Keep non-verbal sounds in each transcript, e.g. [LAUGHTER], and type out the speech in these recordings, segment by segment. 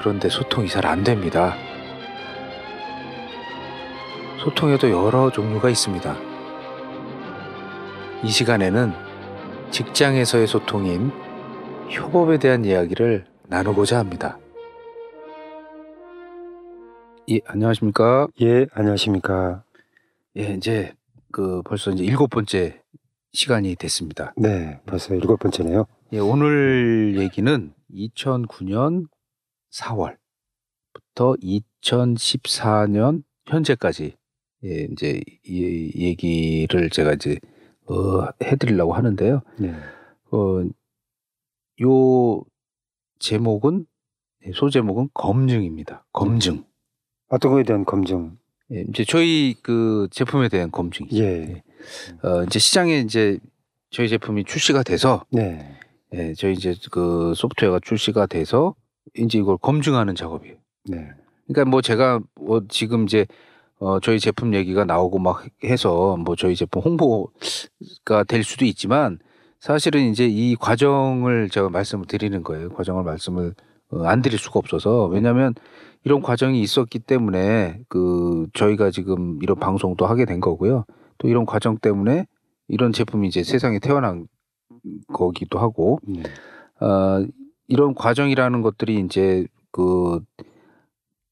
그런데 소통이 잘 안 됩니다. 소통에도 여러 종류가 있습니다. 이 시간에는 직장에서의 소통인 협업에 대한 이야기를 나누고자 합니다. 예, 안녕하십니까? 예, 안녕하십니까? 예, 이제 그 벌써 이제 일곱 번째 시간이 됐습니다. 네, 벌써 일곱 번째네요. 예, 오늘 얘기는 2009년 4월부터 2014년 현재까지 예, 이제 이 얘기를 제가 이제 어, 해드리려고 하는데요. 네. 어, 요 제목은 예, 소제목은 검증입니다. 검증. 어떤 거에 대한 검증? 예, 이제 저희 그 제품에 대한 검증이죠. 예. 어, 이제 시장에 이제 저희 제품이 출시가 돼서 네. 예, 저희 이제 그 소프트웨어가 출시가 돼서 이제 이걸 검증하는 작업이에요. 네. 그러니까 뭐 제가 뭐 지금 이제 어 저희 제품 얘기가 나오고 막 해서 뭐 저희 제품 홍보가 될 수도 있지만 사실은 이제 이 과정을 제가 말씀을 드리는 거예요. 과정을 말씀을 어, 안 드릴 수가 없어서 왜냐하면 이런 과정이 있었기 때문에 그 저희가 지금 이런 방송도 하게 된 거고요. 또 이런 과정 때문에 이런 제품이 이제 세상에 태어난 거기도 하고 네. 어, 이런 과정이라는 것들이 이제 그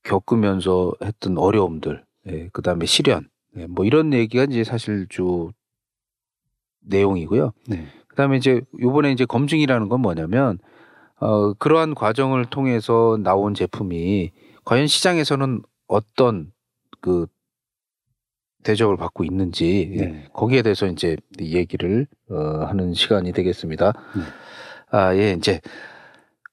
겪으면서 했던 어려움들, 예, 그 다음에 시련, 예, 뭐 이런 얘기가 이제 사실 주 내용이고요. 네. 그 다음에 이제 요번에 이제 검증이라는 건 뭐냐면, 어, 그러한 과정을 통해서 나온 제품이 과연 시장에서는 어떤 그 대접을 받고 있는지, 예, 네. 거기에 대해서 이제 얘기를 어, 하는 시간이 되겠습니다. 네. 아, 예, 이제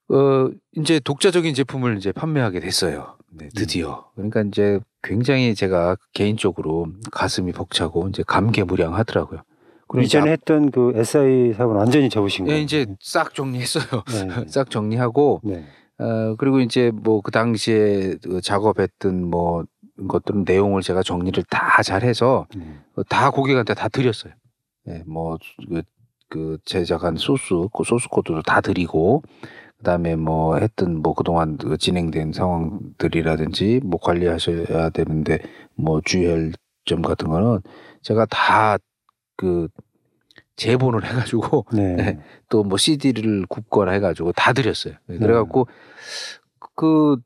어, 이제 독자적인 제품을 이제 판매하게 됐어요. 네, 드디어. 그러니까 이제 굉장히 제가 개인적으로 가슴이 벅차고 이제 감개무량하더라고요. 그리고 이제 이전에 했던 그 SI 사업은 완전히 접으신 앞- 거예요. 예, 이제 싹 정리했어요. 네. [LAUGHS] 싹 정리하고 네. 어, 그리고 이제 뭐 그 당시에 그 작업했던 뭐 것들은 내용을 제가 정리를 다 잘해서 네. 어, 다 고객한테 다 드렸어요. 예, 뭐, 그, 그 제작한 소스, 그 소스 코드도 다 드리고, 그 다음에 뭐 했던 뭐 그동안 그 진행된 상황들이라든지 뭐 관리하셔야 되는데 뭐 주의할 점 같은 거는 제가 다그 제본을 [LAUGHS] 해가지고 네. 네. 또뭐 CD를 굽거나 해가지고 다 드렸어요. 그래갖고 그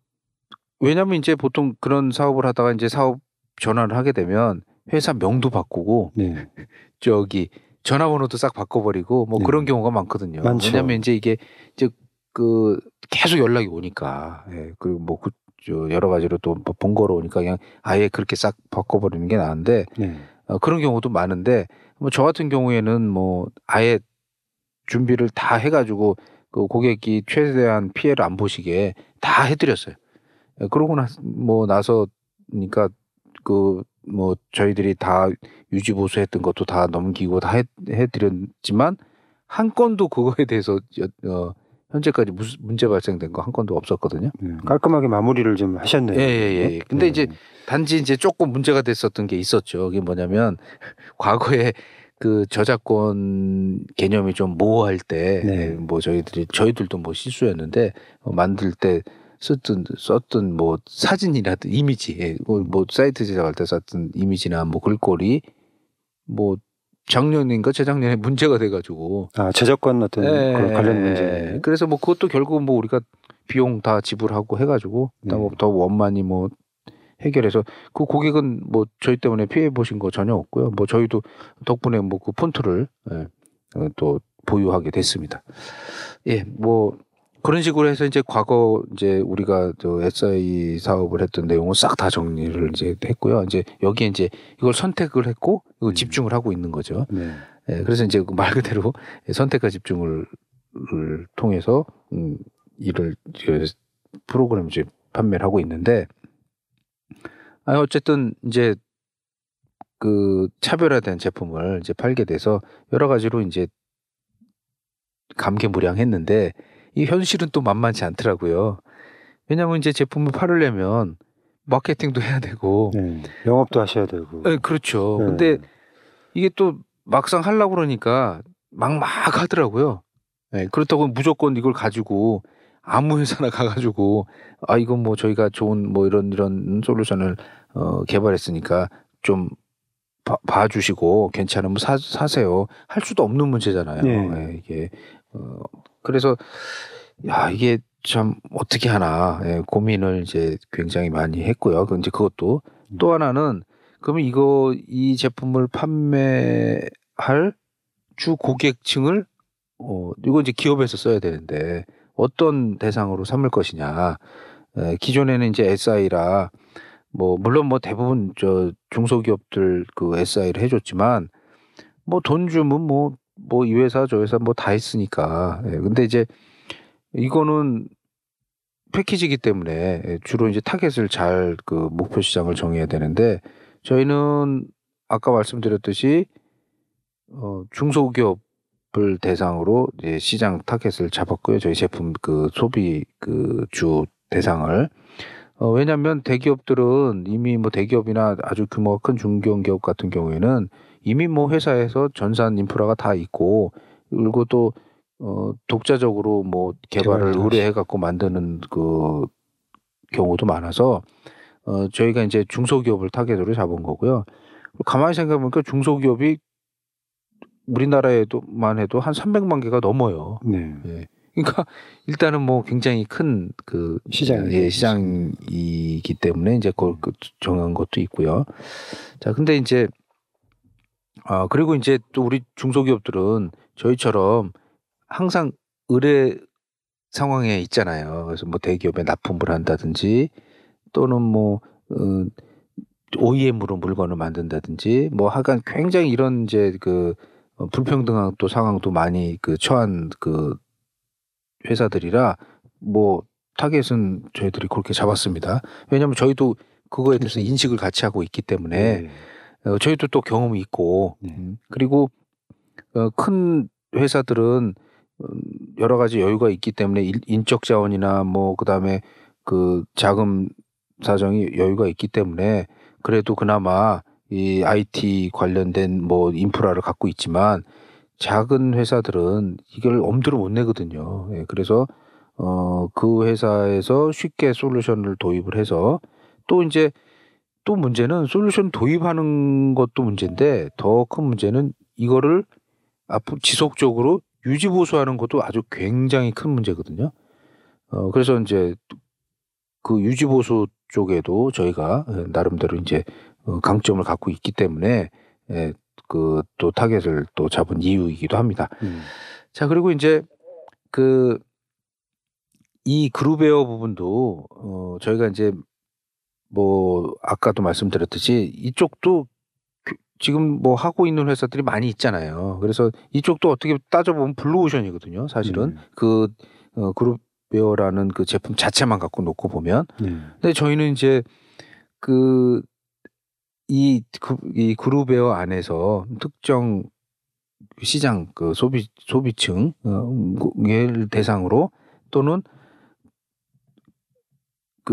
왜냐면 이제 보통 그런 사업을 하다가 이제 사업 전환을 하게 되면 회사 명도 바꾸고 네. [LAUGHS] 저기 전화번호도 싹 바꿔버리고 뭐 네. 그런 경우가 많거든요. 많죠. 왜냐면 이제 이게 이제 그 계속 연락이 오니까 예, 그리고 뭐 그, 저 여러 가지로 또뭐 번거로우니까 그냥 아예 그렇게 싹 바꿔버리는 게 나은데 네. 어, 그런 경우도 많은데 뭐 저 같은 경우에는 뭐 아예 준비를 다 해가지고 그 고객이 최대한 피해를 안 보시게 다 해드렸어요. 예, 그러고 나, 뭐 나서니까 그 뭐 저희들이 다 유지 보수했던 것도 다 넘기고 다 해, 해드렸지만 한 건도 그거에 대해서 여- 어, 현재까지 무슨 문제 발생된 거 한 건도 없었거든요. 네. 깔끔하게 마무리를 좀 하셨네요. 예, 예, 예. 근데 네. 이제 단지 이제 조금 문제가 됐었던 게 있었죠. 그게 뭐냐면 [LAUGHS] 과거에 그 저작권 개념이 좀 모호할 때, 네. 예, 뭐 저희들이 저희들도 뭐 실수였는데 어, 만들 때 썼던 썼던 뭐 사진이라든 이미지, 예, 뭐, 뭐 사이트 제작할 때 썼던 이미지나 뭐 글꼴이 뭐 작년인가 재작년에 문제가 돼가지고 아, 저작권 어떤 예, 그런 관련 예. 문제. 그래서 뭐 그것도 결국은 뭐 우리가 비용 다 지불하고 해가지고 네. 뭐더 원만히 뭐 해결해서 그 고객은 뭐 저희 때문에 피해 보신 거 전혀 없고요. 뭐 저희도 덕분에 뭐 그 폰트를 예, 어, 또 보유하게 됐습니다. 예, 뭐 그런 식으로 해서 이제 과거 이제 우리가 저 SI 사업을 했던 내용을 싹 다 정리를 이제 했고요. 이제 여기에 이제 이걸 선택을 했고 이걸 음. 집중을 하고 있는 거죠. 네. 예, 그래서 이제 그말 그대로 [LAUGHS] 선택과 집중을 을 통해서 음, 일을 이제 프로그램 이제 판매를 하고 있는데 아 어쨌든 이제 그 차별화된 제품을 이제 팔게 돼서 여러 가지로 이제 감개무량했는데 이 현실은 또 만만치 않더라고요. 왜냐하면 이제 제품을 팔으려면 마케팅도 해야 되고, 네. 영업도 하셔야 되고. 네, 그렇죠. 네. 근데 이게 또 막상 하려고 그러니까 막막 하더라고요. 네, 그렇다고 무조건 이걸 가지고 아무 회사나 [LAUGHS] 가가지고 아 이건 뭐 저희가 좋은 뭐 이런 이런 솔루션을 어, 개발했으니까 좀 봐, 봐주시고 괜찮으면 사, 사세요 할 수도 없는 문제잖아요. 네. 예, 이게 어, 그래서 야 이게 참 어떻게 하나 예, 고민을 이제 굉장히 많이 했고요. 그 이제 그것도 또 하나는 그러면 이거 이 제품을 판매할 주 고객층을 어 이거 이제 기업에서 써야 되는데 어떤 대상으로 삼을 것이냐. 에, 기존에는 이제 SI라 뭐 물론 뭐 대부분 저 중소기업들 그 SI를 해줬지만 뭐 돈 주면 뭐 뭐 이 회사 저 회사 뭐다 했으니까. 예, 근데 이제 이거는 패키지이기 때문에 예, 주로 이제 타겟을 잘 그 목표 시장을 정해야 되는데 저희는 아까 말씀드렸듯이 어 중소기업을 대상으로 이제 시장 타겟을 잡았고요. 저희 제품 그 소비 그 주 대상을 어 왜냐하면 대기업들은 이미 뭐 대기업이나 아주 규모가 큰 중견기업 같은 경우에는 이미 뭐 회사에서 전산 인프라가 다 있고 그리고 또 어, 독자적으로 뭐 개발을 의뢰해 갖고 만드는 그 경우도 많아서 어, 저희가 이제 중소기업을 타겟으로 잡은 거고요. 가만히 생각해 보니까 중소기업이 우리나라에도만 해도 한 300만 개가 넘어요. 네. 예. 그러니까 일단은 뭐 굉장히 큰 그 시장이죠. 예, 시장이기 때문에 이제 그걸 그 정한 것도 있고요. 자, 근데 이제 아 그리고 이제 또 우리 중소기업들은 저희처럼 항상 의뢰 상황에 있잖아요. 그래서 뭐 대기업에 납품을 한다든지 또는 뭐 어, OEM으로 물건을 만든다든지 뭐 하여간 굉장히 이런 이제 그 어, 불평등한 또 상황도 많이 그 처한 그 회사들이라 뭐 타겟은 저희들이 그렇게 잡았습니다. 왜냐하면 저희도 그거에 대해서 인식을 같이 하고 있기 때문에 네. 어, 저희도 또 경험이 있고 네. 음, 그리고 어, 큰 회사들은 음, 여러 가지 여유가 있기 때문에 일- 인적 자원이나 뭐 그다음에 그 자금 사정이 여유가 있기 때문에 그래도 그나마 이 IT 관련된 뭐 인프라를 갖고 있지만 작은 회사들은 이걸 엄두를 못 내거든요. 예, 그래서 어, 그 회사에서 쉽게 솔루션을 도입을 해서 또 이제 또 문제는 솔루션 도입하는 것도 문제인데 더 큰 문제는 이거를 앞으로 지속적으로 유지 보수하는 것도 아주 굉장히 큰 문제거든요. 어 그래서 이제 그 유지 보수 쪽에도 저희가 예, 나름대로 이제 어, 강점을 갖고 있기 때문에 예, 그 또 타겟을 또 잡은 이유이기도 합니다. 음. 자 그리고 이제 그 이 그룹웨어 부분도 어 저희가 이제 뭐 아까도 말씀드렸듯이 이쪽도 그- 지금 뭐 하고 있는 회사들이 많이 있잖아요. 그래서 이쪽도 어떻게 따져보면 블루오션이거든요. 사실은 음. 그 어, 그룹웨어라는 그 제품 자체만 갖고 놓고 보면 네. 근데 저희는 이제 그 이 그, 이 그룹웨어 안에서 특정 시장 그 소비 소비층 을 대상으로 또는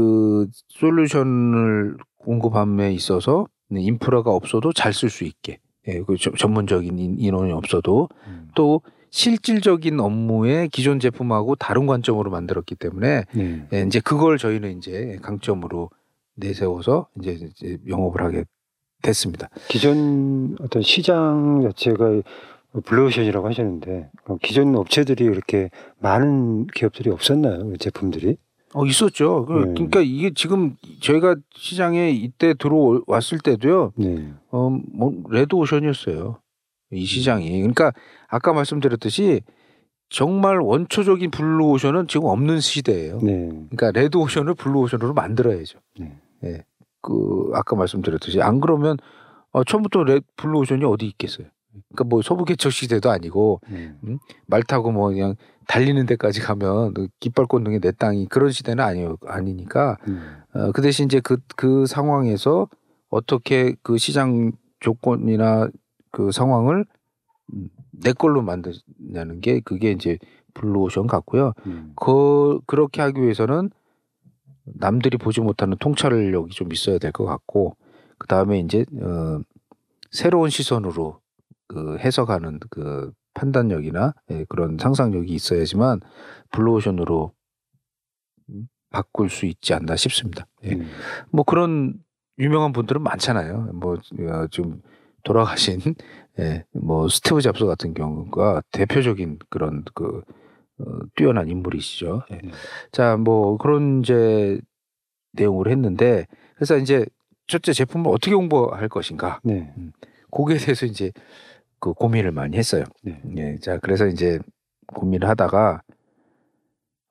그 솔루션을 공급함에 있어서 인프라가 없어도 잘 쓸 수 있게 예, 그 저- 전문적인 인- 인원이 없어도 음. 또 실질적인 업무에 기존 제품하고 다른 관점으로 만들었기 때문에 네. 예, 이제 그걸 저희는 이제 강점으로 내세워서 이제, 이제 영업을 하게 됐습니다. 기존 어떤 시장 자체가 블루오션이라고 하셨는데 어, 기존 업체들이 이렇게 많은 기업들이 없었나요? 그 제품들이? 어 있었죠. 그- 네. 그러니까 이게 지금 저희가 시장에 이때 들어왔을 때도요. 네. 어, 뭐 레드 오션이었어요. 이 시장이. 그러니까 아까 말씀드렸듯이 정말 원초적인 블루 오션은 지금 없는 시대예요. 네. 그러니까 레드 오션을 블루 오션으로 만들어야죠. 네. 예. 그 아까 말씀드렸듯이 안 그러면 어, 처음부터 레 블루 오션이 어디 있겠어요. 그러니까 뭐 서부 개척 시대도 아니고 네. 말 타고 뭐 그냥 달리는 데까지 가면 그 깃발 꽂는 게 내 땅이 그런 시대는 아니 아니니까 음. 어, 그 대신 이제 그, 그 상황에서 어떻게 그 시장 조건이나 그 상황을 음, 내 걸로 만드냐는 게 그게 이제 블루오션 같고요. 음. 그, 그렇게 하기 위해서는 남들이 보지 못하는 통찰력이 좀 있어야 될 것 같고, 그 다음에 이제, 어, 새로운 시선으로 그 해석하는 그 판단력이나 예, 그런 상상력이 있어야지만 블루오션으로 음, 바꿀 수 있지 않나 싶습니다. 예. 음. 뭐 그런 유명한 분들은 많잖아요. 뭐 어, 좀 돌아가신 예, 뭐 스티브 잡스 같은 경우가 대표적인 그런 그 어, 뛰어난 인물이시죠. 예. 음. 자, 뭐 그런 이제 내용을 했는데 그래서 이제 첫째 제품을 어떻게 홍보할 것인가 네. 거기에 대해서 이제 그 고민을 많이 했어요. 네. 예, 자 그래서 이제 고민을 하다가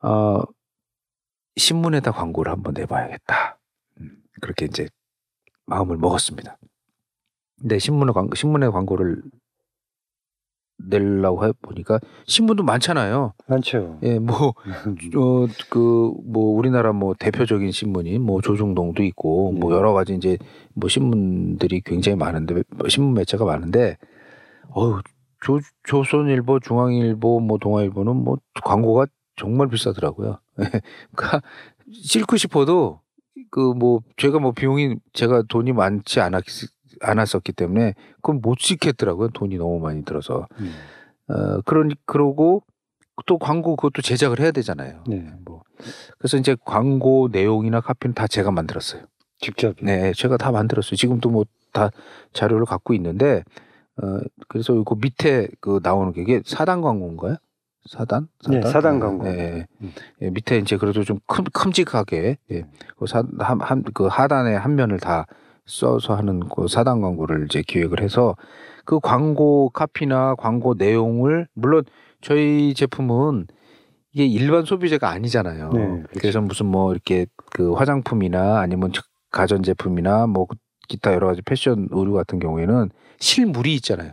어 신문에다 광고를 한번 내봐야겠다. 음, 그렇게 이제 마음을 먹었습니다. 근데 신문에 광 신문에 광고를 내려고 해 보니까 신문도 많잖아요. 많죠. 예, 뭐 음. [LAUGHS] 어, 그, 뭐, 우리나라 뭐 대표적인 신문이 뭐 조중동도 있고 뭐 네. 여러 가지 이제 뭐 신문들이 굉장히 많은데, 뭐 신문 매체가 많은데, 어우, 조, 조선일보, 중앙일보, 뭐 동아일보는 뭐 광고가 정말 비싸더라고요. [LAUGHS] 그러니까 싫고 싶어도 그 뭐 제가 뭐 비용이 제가 돈이 많지 않았, 않았었기 때문에 그건 못 찍겠더라고요. 돈이 너무 많이 들어서. 음. 어, 그러니, 그러고 또 광고 그것도 제작을 해야 되잖아요. 네. 뭐 그래서 이제 광고 내용이나 카피는 다 제가 만들었어요. 직접. 네, 제가 다 만들었어요. 지금도 뭐 다 자료를 갖고 있는데 어 그래서 그 밑에 그 나오는 게 이게 사단 광고인가요? 사단? 네, 사단 광고. 네, 네. 음. 예, 밑에 이제 그래도 좀 큼, 큼직하게 예, 그 사한그 하단에 한 면을 다 써서 하는 그 사단 광고를 이제 기획을 해서 그 광고 카피나 광고 내용을 물론 저희 제품은 이게 일반 소비자가 아니잖아요. 네, 그렇죠. 그래서 무슨 뭐 이렇게 그 화장품이나 아니면 가전 제품이나 뭐 기타 여러 가지 패션 의류 같은 경우에는 실물이 있잖아요.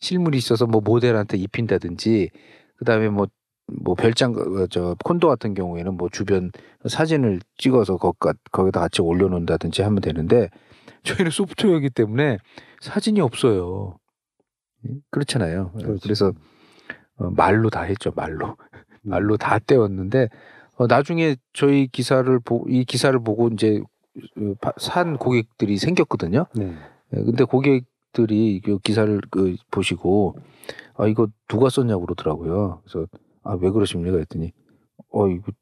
실물이 있어서 뭐 모델한테 입힌다든지 그다음에 뭐뭐 별장 어, 저 콘도 같은 경우에는 뭐 주변 사진을 찍어서 거기다 거기다 같이 올려놓는다든지 하면 되는데 저희는 소프트웨어이기 때문에 사진이 없어요. 예? 그렇잖아요. 그렇죠. 그래서 어, 말로 다 했죠 말로 음. 말로 다 떼었는데 어, 나중에 저희 기사를 보 이 기사를 보고 이제 산 고객들이 생겼거든요. 네. 예, 근데 고객들이 그 기사를 그 보시고 아 이거 누가 썼냐고 그러더라고요. 그래서 아 왜 그러십니까 했더니 어 이거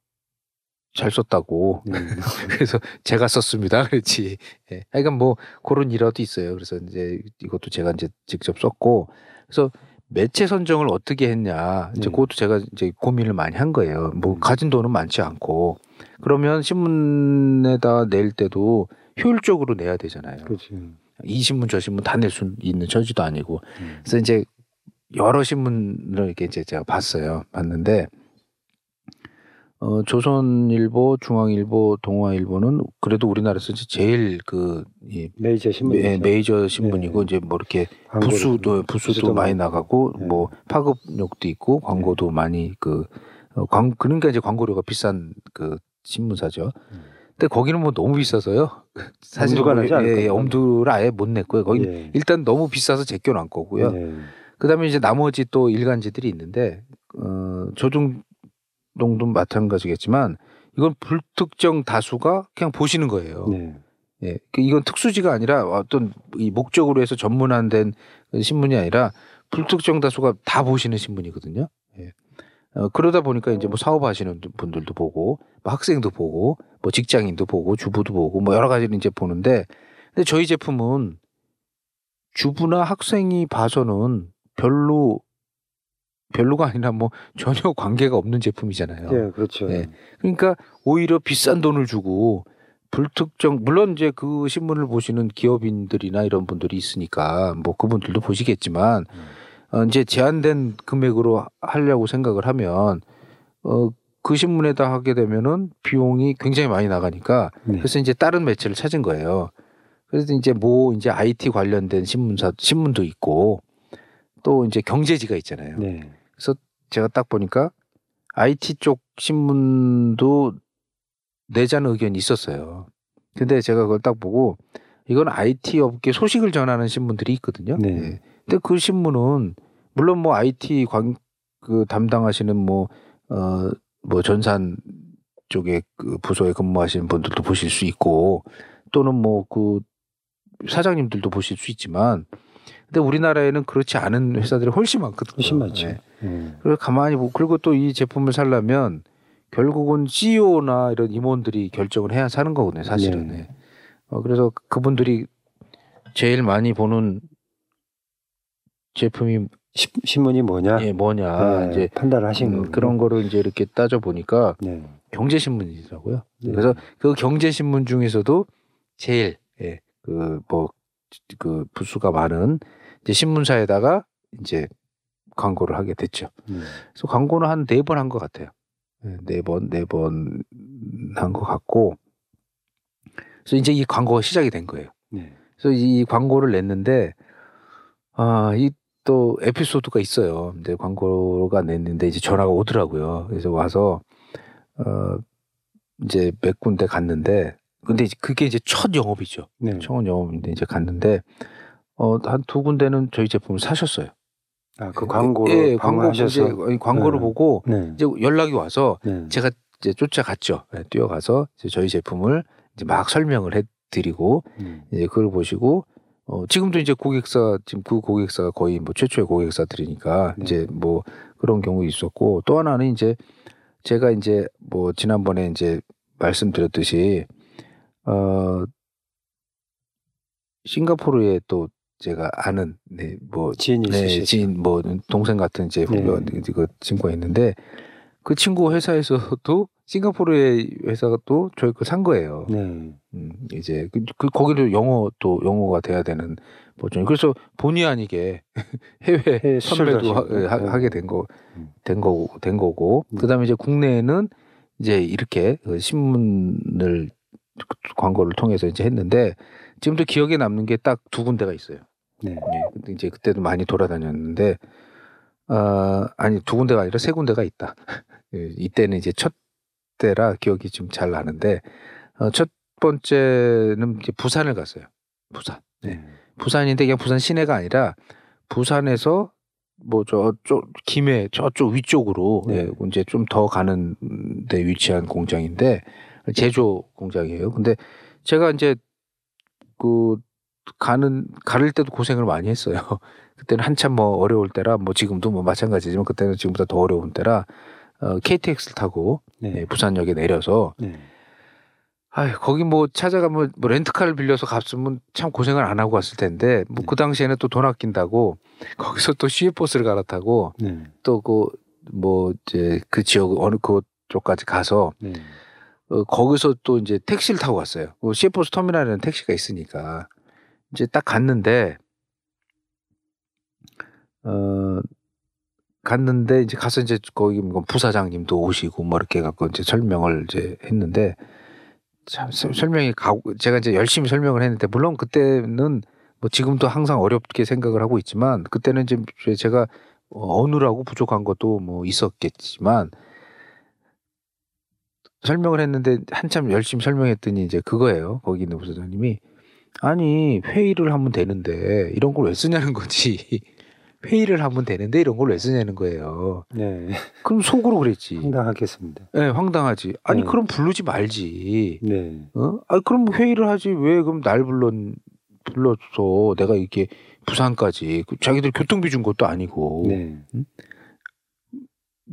잘 썼다고. 네. [LAUGHS] 그래서 제가 썼습니다. 그렇지. 예. 하여간 뭐 그런 일화도 있어요. 그래서 이제 이것도 제가 이제 직접 썼고 그래서 매체 선정을 어떻게 했냐. 이제 네. 그것도 제가 이제 고민을 많이 한 거예요. 뭐 음. 가진 돈은 많지 않고 그러면 신문에다 낼 때도 효율적으로 내야 되잖아요. 그렇죠. 이 신문 저 신문 다 낼 수 있는 처지도 아니고 음. 그래서 이제 여러 신문을 이렇게 이제 제가 봤어요. 봤는데 어 조선일보, 중앙일보, 동아일보는 그래도 우리나라에서 제일 그이 메이저 신문. 메이저 신문이고 네. 이제 뭐 이렇게 부수도 부수도 많이 나가고 네. 뭐 파급력도 있고 광고도 많이 그 어, 광, 그러니까 이제 광고료가 비싼 그 신문사죠. 음. 근데 거기는 뭐 너무 비싸서요. 사실 엄두가 뭐, 나지 않을 예, 예. 엄두를 아예 못 냈고요. 거기 예. 일단 너무 비싸서 제껴놓은 거고요. 네. 그다음에 이제 나머지 또 일간지들이 있는데 어, 조중 동도 마찬가지겠지만 이건 불특정 다수가 그냥 보시는 거예요. 네. 예, 그 이건 특수지가 아니라 어떤 이 목적으로 해서 전문화된 신문이 아니라 불특정 다수가 다 보시는 신문이거든요. 예. 어, 그러다 보니까 이제 뭐 사업하시는 분들도 보고, 뭐 학생도 보고, 뭐 직장인도 보고, 주부도 보고, 뭐 여러 가지를 이제 보는데, 근데 저희 제품은 주부나 학생이 봐서는 별로 별로가 아니라 뭐 전혀 [LAUGHS] 관계가 없는 제품이잖아요. 예, 그렇죠. 네. 그러니까 오히려 비싼 돈을 주고 불특정 물론 이제 그 신문을 보시는 기업인들이나 이런 분들이 있으니까 뭐 그분들도 보시겠지만 음. 어 이제 제한된 금액으로 하려고 생각을 하면 어 그 신문에다 하게 되면은 비용이 굉장히 많이 나가니까 네. 그래서 이제 다른 매체를 찾은 거예요. 그래서 이제 뭐 이제 IT 관련된 신문사 신문도 있고 또 이제 경제지가 있잖아요. 네. 제가 딱 보니까 IT 쪽 신문도 내자는 의견이 있었어요. 근데 제가 그걸 딱 보고 이건 IT 업계 소식을 전하는 신문들이 있거든요. 네. 예. 근데 그 신문은 물론 뭐 IT 관, 그 담당하시는 뭐, 어, 뭐 전산 쪽에 그 부서에 근무하시는 분들도 보실 수 있고 또는 뭐 그 사장님들도 보실 수 있지만 근데 우리나라에는 그렇지 않은 회사들이 훨씬 많거든요. 훨씬 많죠. 예. 예. 그래서 가만히 보고 그리고 또 이 제품을 살려면 결국은 CEO나 이런 임원들이 결정을 해야 사는 거거든요, 사실은. 네. 네. 어, 그래서 그분들이 제일 많이 보는 제품이 시- 신문이 뭐냐? 예, 뭐냐 네, 이제 판단을 하신 음. 그런 거를 이제 이렇게 따져 보니까 네. 경제 신문이더라고요. 네. 그래서 그 경제 신문 중에서도 제일 예, 그뭐그 부수가 많은 이제 신문사에다가 이제 광고를 하게 됐죠. 음. 그래서 광고는 한 네 번 한 것 같아요. 네, 네 번, 네 번 한 것 같고. 그래서 이제 이 광고가 시작이 된 거예요. 네. 그래서 이 광고를 냈는데, 아, 이 또 에피소드가 있어요. 이제 광고가 냈는데 이제 전화가 오더라고요. 그래서 와서, 어, 이제 몇 군데 갔는데, 근데 그게 이제 첫 영업이죠. 네. 처음 영업인데 이제 갔는데, 어, 한 두 군데는 저희 제품을 사셨어요. 아, 그 광고를 예, 광고 이제 광고를 네. 보고 네. 이제 연락이 와서 네. 제가 이제 쫓아갔죠. 네, 뛰어가서 이제 저희 제품을 이제 막 설명을 해드리고 음. 이제 그걸 보시고 어, 지금도 이제 고객사 지금 그 고객사가 거의 뭐 최초의 고객사들이니까 네. 이제 뭐 그런 경우 있었고 또 하나는 이제 제가 이제 뭐 지난번에 이제 말씀드렸듯이 어 싱가포르에 또 제가 아는 네 뭐 지인이 네, 있으시죠. 지인 뭐 동생 같은 이제 네. 후배 그 친구가 있는데 그 친구 회사에서도 싱가포르의 회사가 또 저희 거 산 거예요. 네. 음, 이제 그, 그 거기도 영어 또 영어가 돼야 되는 버전. 그래서 본의 아니게 [LAUGHS] 해외 해외 선배도 하, 하- 네. 하게 된 거, 음. 된 거고, 된 거고. 음. 그다음에 이제 국내에는 이제 이렇게 그 신문을 광고를 통해서 이제 했는데 지금도 기억에 남는 게 딱 두 군데가 있어요. 네. 예, 근데 이제 그때도 많이 돌아다녔는데, 어, 아니 두 군데가 아니라 세 군데가 있다. [LAUGHS] 예, 이때는 이제 첫 때라 기억이 좀 잘 나는데, 어, 첫 번째는 이제 부산을 갔어요. 부산. 네. 네. 부산인데 그냥 부산 시내가 아니라 부산에서 뭐 저쪽 김해 저쪽 위쪽으로 네. 예, 이제 좀 더 가는 데 위치한 공장인데 제조 공장이에요. 근데 제가 이제 그 가는 가를 때도 고생을 많이 했어요. [LAUGHS] 그때는 한참 뭐 어려울 때라 뭐 지금도 뭐 마찬가지지만 그때는 지금보다 더 어려운 때라 어, KTX를 타고 네. 예, 부산역에 내려서 네. 아 거기 뭐 찾아가면 뭐 렌트카를 빌려서 갔으면 참 고생을 안 하고 갔을 텐데 뭐 네. 그 당시에는 또 돈 아낀다고 [LAUGHS] 거기서 또 시외버스를 갈아타고 네. 또그 뭐 이제 그 지역 어느 그쪽까지 가서 네. 어, 거기서 또 이제 택시를 타고 갔어요. 그 시외버스 터미널에는 택시가 있으니까 이제 딱 갔는데 어 갔는데 이제 가서 이제 거기 뭐 부사장님도 오시고 뭐 이렇게 갖고 이제 설명을 이제 했는데 참 설- 설명이 가고 제가 이제 열심히 설명을 했는데 물론 그때는 뭐 지금도 항상 어렵게 생각을 하고 있지만 그때는 이제 제가 어, 어느라고 부족한 것도 뭐 있었겠지만 설명을 했는데 한참 열심히 설명했더니 이제 그거예요. 거기 있는 부사장님이 아니 회의를 하면 되는데 이런 걸 왜 쓰냐는 거지. [LAUGHS] 회의를 하면 되는데 이런 걸 왜 쓰냐는 거예요. 네. 그럼 속으로 그랬지. 황당하겠습니다. 예, 황당하지. 아니 네. 그럼 부르지 말지. 네. 어? 아 그럼 회의를 하지 왜 그럼 날 불러 불렀어. 내가 이렇게 부산까지 그 자기들 교통비 준 것도 아니고 네.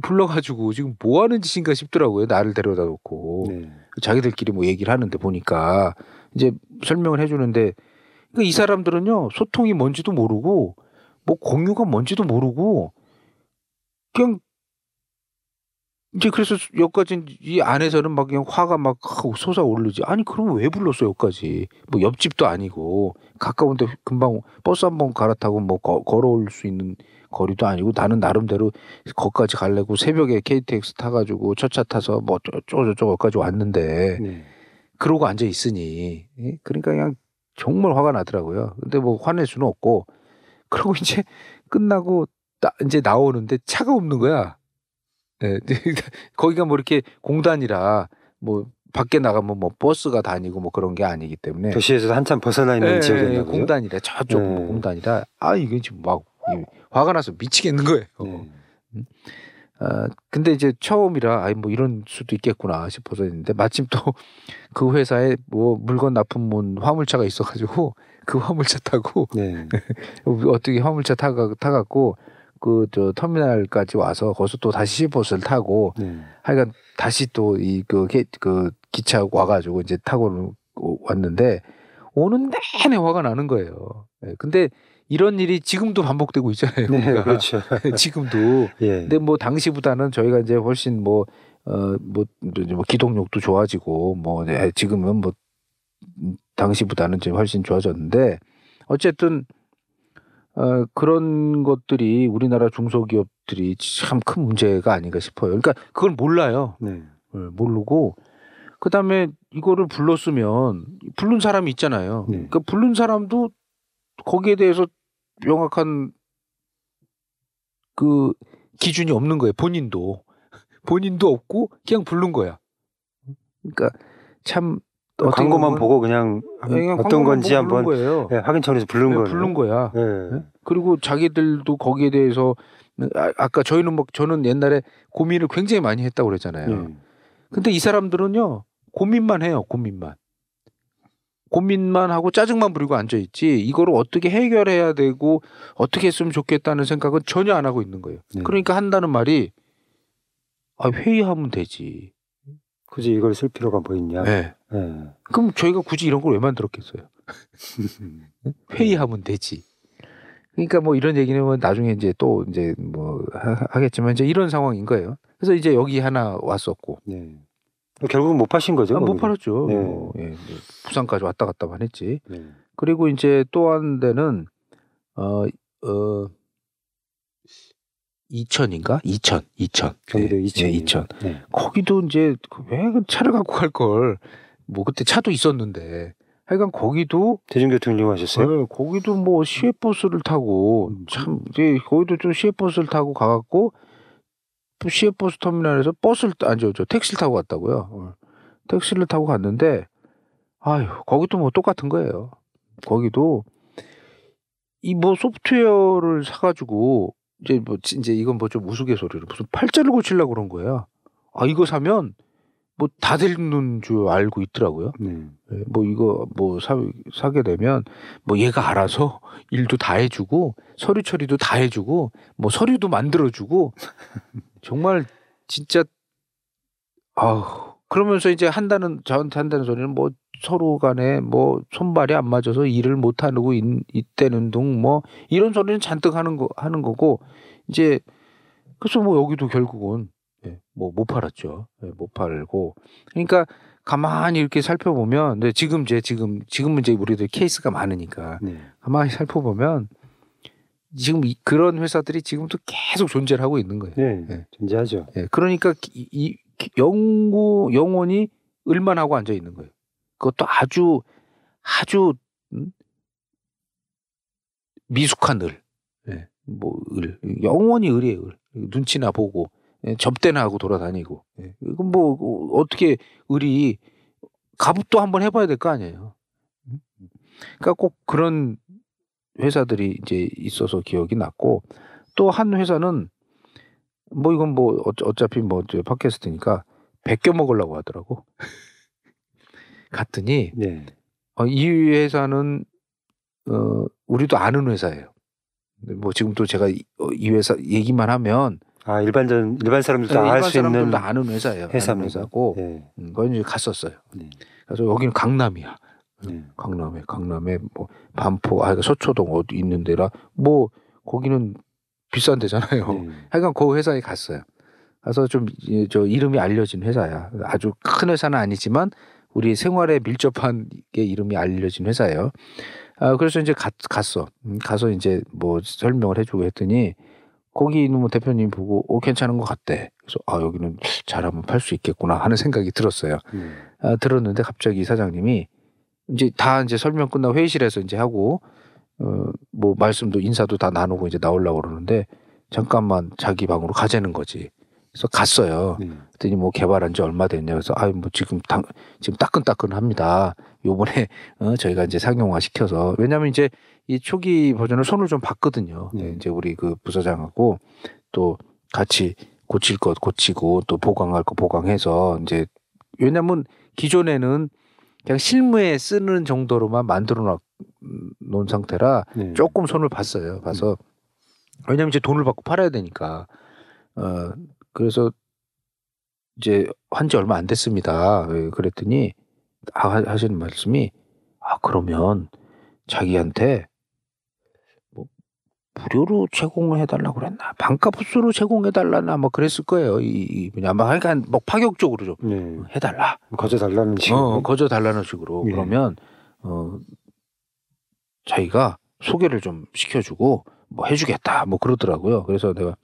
불러가지고 지금 뭐 하는 짓인가 싶더라고요. 나를 데려다 놓고 네. 자기들끼리 뭐 얘기를 하는데 보니까 이제 설명을 해주는데 그러니까 이 사람들은요 소통이 뭔지도 모르고 뭐 공유가 뭔지도 모르고 그냥 이제 그래서 여기까지 이 안에서는 막 그냥 화가 막 솟아오르지 아니 그럼 왜 불렀어 여기까지 뭐 옆집도 아니고 가까운데 금방 버스 한 번 갈아타고 뭐 거- 걸어올 수 있는 거리도 아니고 나는 나름대로 거기까지 가려고 새벽에 KTX 타가지고 첫차 타서 뭐 여기까지 왔는데 네. 그러고 앉아 있으니 예? 그러니까 그냥 정말 화가 나더라고요. 근데 뭐 화낼 수는 없고 그러고 이제 끝나고 나, 이제 나오는데 차가 없는 거야. 예, [LAUGHS] 거기가 뭐 이렇게 공단이라 뭐 밖에 나가면 뭐 버스가 다니고 뭐 그런 게 아니기 때문에 도시에서 한참 벗어나 있는 예, 지역이었나 예, 보요. 공단이라 저쪽 뭐 네. 공단이라 아 이게 지금 막 이- 화가 나서 미치겠는 거예요. 네. 아 근데 이제 처음이라 아이 뭐 이런 수도 있겠구나 싶어서 했는데 마침 또 [LAUGHS] 그 회사에 뭐 물건 납품문 화물차가 있어가지고 [LAUGHS] 그 화물차 타고 [LAUGHS] 네. 어떻게 화물차 타가 타갖고 그 저 터미널까지 와서 거기서 또 다시 시버스를 타고 네. 하여간 다시 또 이그 그 기차 와가지고 이제 타고 왔는데 오는 내내 화가 나는 거예요. 예, 근데 이런 일이 지금도 반복되고 있잖아요. 네, 우리가. 그렇죠. [LAUGHS] 지금도. 예. 근데 뭐 당시보다는 저희가 이제 훨씬 뭐 어뭐 뭐 기동력도 좋아지고 뭐 네, 지금은 뭐 음, 당시보다는 좀 훨씬 좋아졌는데 어쨌든 어 그런 것들이 우리나라 중소기업들이 참 큰 문제가 아닌가 싶어요. 그러니까 그걸 몰라요. 네. 예, 모르고 그다음에 이거를 불렀으면 부른 사람이 있잖아요. 네. 그러니까 부른 사람도 거기에 대해서 명확한 그 기준이 없는 거예요. 본인도 [LAUGHS] 본인도 없고 그냥 부른 거야. 그러니까 참 어떻게 광고만 보고 그냥 그냥 어떤 건지 한번. 예, 확인 차원에서 부른 네, 거예요. 부른 거야. 예. 그리고 자기들도 거기에 대해서 아, 아까 저희는 뭐 저는 옛날에 고민을 굉장히 많이 했다고 그랬잖아요. 예. 근데 이 사람들은요 고민만 해요 고민만 고민만 하고 짜증만 부리고 앉아 있지 이거를 어떻게 해결해야 되고 어떻게 했으면 좋겠다는 생각은 전혀 안 하고 있는 거예요. 네. 그러니까 한다는 말이 아 회의하면 되지. 굳이 이걸 쓸 필요가 뭐 있냐. 네. 예. 그럼 저희가 굳이 이런 걸 왜 만들었겠어요? [LAUGHS] 회의하면 되지. 그러니까 뭐 이런 얘기는 뭐 나중에 이제 또 이제 뭐 하- 하겠지만 이제 이런 상황인 거예요. 그래서 이제 여기 하나 왔었고 네. 결국은 못 파신 거죠. 아, 못? 팔았죠. 네. 뭐, 예, 네. 부산까지 왔다 갔다만 했지. 네. 그리고 이제 또한 데는 어, 어, 2천인가? 2천, 2천. 경기도 예, 이천. 예, 2천. 네. 거기도 이제 그왜 차를 갖고 갈 걸. 뭐 그때 차도 있었는데. 하여간 거기도 대중교통 이용하셨어요? 네, 거기도 뭐 시외버스를 타고 음. 참 이제 거기도 좀 시외버스를 타고 가갖고 또 시외 버스 터미널에서 버스를 타- 아니죠 저 택시를 타고 갔다고요. 어. 택시를 타고 갔는데 아유 거기도 뭐 똑같은 거예요. 거기도 이 뭐 소프트웨어를 사가지고 이제 뭐 지- 이제 이건 뭐 좀 우스갯소리로 무슨 팔자를 고치려고 그런 거야. 아 이거 사면 뭐다 되는 줄 알고 있더라고요. 네. 예, 뭐 이거 뭐 사, 사게 되면 뭐 얘가 알아서 일도 다 해주고 서류 처리도 다 해주고 뭐 서류도 만들어주고 [LAUGHS] 정말 진짜 아우 그러면서 이제 한다는 저한테 한다는 소리는 뭐 서로 간에 뭐 손발이 안 맞아서 일을 못 하고 있, 있다는 둥 뭐 이런 소리는 잔뜩 하는 거 하는 거고 이제 그래서 뭐 여기도 결국은 예, 뭐못 팔았죠. 예, 못 팔고 그러니까 가만히 이렇게 살펴보면 근데 지금 이제 지금 지금은 이제 우리들 케이스가 많으니까 네. 가만히 살펴보면 지금 이, 그런 회사들이 지금도 계속 존재를 하고 있는 거예요. 네. 네. 존재하죠. 예, 그러니까 이, 이 영구 영원히 을만 하고 앉아 있는 거예요. 그것도 아주 아주 음? 미숙한 을, 예, 뭐 을, 영원히 을이에요. 을. 눈치나 보고 예, 접대나 하고 돌아다니고. 예. 이건 뭐 어, 어떻게 을이 갑도 한번 해봐야 될 거 아니에요. 음? 그러니까 꼭 그런 회사들이 이제 있어서 기억이 났고 또 한 회사는 뭐 이건 뭐 어- 어차피 뭐 팟캐스트니까 베껴 먹으려고 하더라고. [LAUGHS] 갔더니 네. 어, 이 회사는 어 우리도 아는 회사예요. 뭐 지금 또 제가 이, 어, 이 회사 얘기만 하면 아 일반전 일반 사람들도 알 네, 일반 수 있는 아는 회사예요. 회사입니다. 회사고 네. 음, 거기 이제 갔었어요. 네. 그래서 여기는 강남이야. 네. 강남에 강남에 뭐 반포 아 서초동 어디 있는 데라 뭐 거기는 비싼 데잖아요. 네. [LAUGHS] 하여간 그 회사에 갔어요. 가서 좀 저 이름이 알려진 회사야. 아주 큰 회사는 아니지만 우리 생활에 밀접한 게 이름이 알려진 회사예요. 아 그래서 이제 갔, 갔어. 음, 가서 이제 뭐 설명을 해주고 했더니 거기 있는 뭐 대표님 보고 오 괜찮은 것 같대. 그래서 아 여기는 잘하면 팔 수 있겠구나 하는 생각이 들었어요. 네. 아, 들었는데 갑자기 사장님이 이제 다 이제 설명 끝나고 회의실에서 이제 하고 어 뭐 말씀도 인사도 다 나누고 이제 나오려고 그러는데 잠깐만 자기 방으로 가자는 거지. 그래서 갔어요. 네. 그랬더니 뭐 개발한 지 얼마 됐냐 그래서 아유 뭐 지금 당, 지금 따끈따끈합니다. 요번에 어, 저희가 이제 상용화 시켜서 왜냐하면 이제 이 초기 버전을 손을 좀 봤거든요. 네. 이제 우리 그 부서장하고 또 같이 고칠 것 고치고 또 보강할 거 보강해서 이제 왜냐면 기존에는 그냥 실무에 쓰는 정도로만 만들어 놓- 놓은 상태라 네. 조금 손을 봤어요. 봐서 왜냐면 이제 돈을 받고 팔아야 되니까. 어 그래서 이제 한 지 얼마 안 됐습니다. 예, 그랬더니 아, 하- 하시는 말씀이 아 그러면 자기한테 뭐 무료로 제공을 해달라고 그랬나 반값으로 제공해달라나 뭐 그랬을 거예요. 이, 이 뭐냐 아마 하여간 뭐 파격적으로 좀 네. 해달라. 거저 달라는 식으로. 어, 거저 달라는 식으로 예. 그러면 어 자기가 소개를 좀 시켜주고 뭐 해주겠다 뭐 그러더라고요. 그래서 내가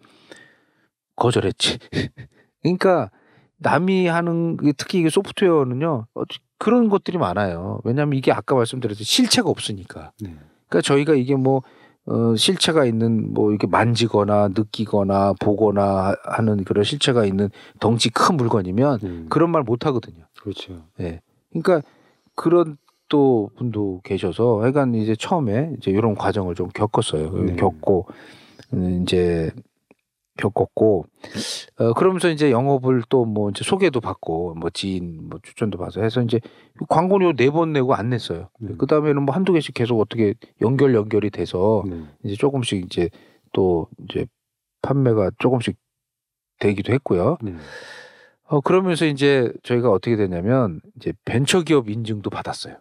거절했지. [LAUGHS] 그러니까 남이 하는 그 특히 이게 소프트웨어는요 어, 그런 것들이 많아요. 왜냐하면 이게 아까 말씀드렸듯이 실체가 없으니까. 네. 그러니까 저희가 이게 뭐 어, 실체가 있는 뭐 이렇게 만지거나 느끼거나 보거나 하는 그런 실체가 있는 덩치 큰 물건이면 네. 그런 말 못 하거든요. 그렇죠. 예. 그러니까 그런 또 분도 계셔서 하여간 이제 처음에 이제 이런 과정을 좀 겪었어요. 네. 겪고 음, 이제 겪었고 어 그러면서 이제 영업을 또 뭐 이제 소개도 받고 뭐 지인 뭐 추천도 받아서 해서 이제 광고료 네 번 내고 안 냈어요. 네. 그 다음에는 뭐 한두 개씩 계속 어떻게 연결 연결이 돼서 네. 이제 조금씩 이제 또 이제 판매가 조금씩 되기도 했고요. 네. 어, 그러면서 이제 저희가 어떻게 됐냐면 이제 벤처기업 인증도 받았어요.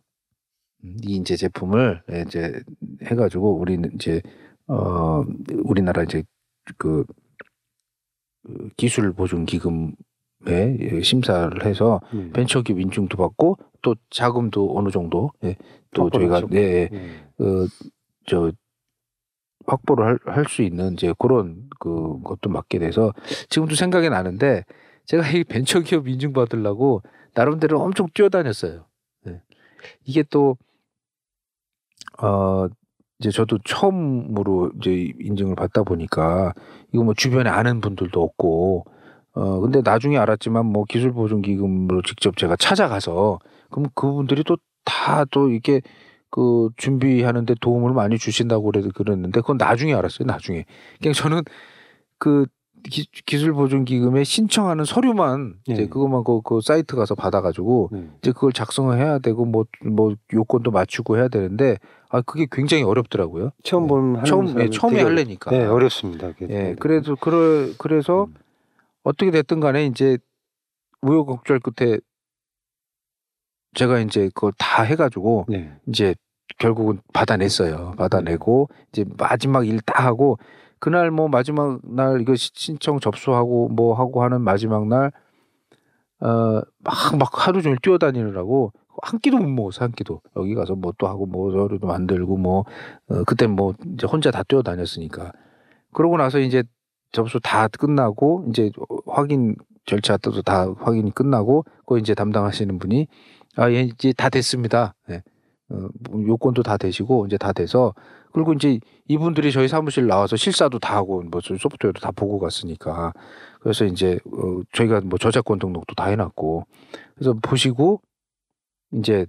음, 이 이제 제품을 예, 이제 해가지고 우리는 이제 어 우리나라 이제 그, 그 기술 보증 기금에 예, 심사를 해서 네. 벤처기업 인증도 받고 또 자금도 어느 정도 예, 또 확보를 저희가 하셨고. 예, 예, 네. 그저 확보를 할수 있는 이제 그런 그 것도 맡게 돼서 지금도 생각이 나는데 제가 이 벤처기업 인증 받으려고 나름대로 엄청 뛰어다녔어요. 네. 이게 또 어, 이제 저도 처음으로 이제 인증을 받다 보니까 이거 뭐 주변에 아는 분들도 없고 어 근데 나중에 알았지만 뭐 기술 보증 기금으로 직접 제가 찾아가서 그럼 그분들이 또 다또 이렇게 그 준비하는데 도움을 많이 주신다고 그래도 그랬는데 그건 나중에 알았어요. 나중에. 그냥 저는 그 기, 기술 보증 기금에 신청하는 서류만 이제 네. 그것만 그, 그 사이트 가서 받아가지고 네. 이제 그걸 작성을 해야 되고 뭐뭐 요건도 맞추고 해야 되는데 아 그게 굉장히 어렵더라고요. 처음 본 하는 처음 예, 처음에 할래니까. 네, 어렵습니다. 예. 그래도 그래 그래서 음. 어떻게 됐든 간에 이제 우여곡절 끝에 제가 이제 그걸 다 해가지고 네. 이제 결국은 받아냈어요. 받아내고 이제 마지막 일 다 하고 그날 뭐 마지막 날 이거 시- 신청 접수하고 뭐 하고 하는 마지막 날어막막 하루 종일 뛰어다니느라고 한 끼도 못 먹었어 한 끼도 여기 가서 뭐 또 하고 뭐 서류도 만들고 뭐 어, 그때 뭐 이제 혼자 다 뛰어다녔으니까 그러고 나서 이제 접수 다 끝나고 이제 확인 절차 도다 확인이 끝나고 그 이제 담당하시는 분이 아, 예, 이제 다 됐습니다. 예. 어, 뭐 요건도 다 되시고 이제 다 돼서 그리고 이제 이분들이 저희 사무실 나와서 실사도 다 하고 뭐 소프트웨어도 다 보고 갔으니까 그래서 이제 어, 저희가 뭐 저작권 등록도 다 해놨고 그래서 보시고 이제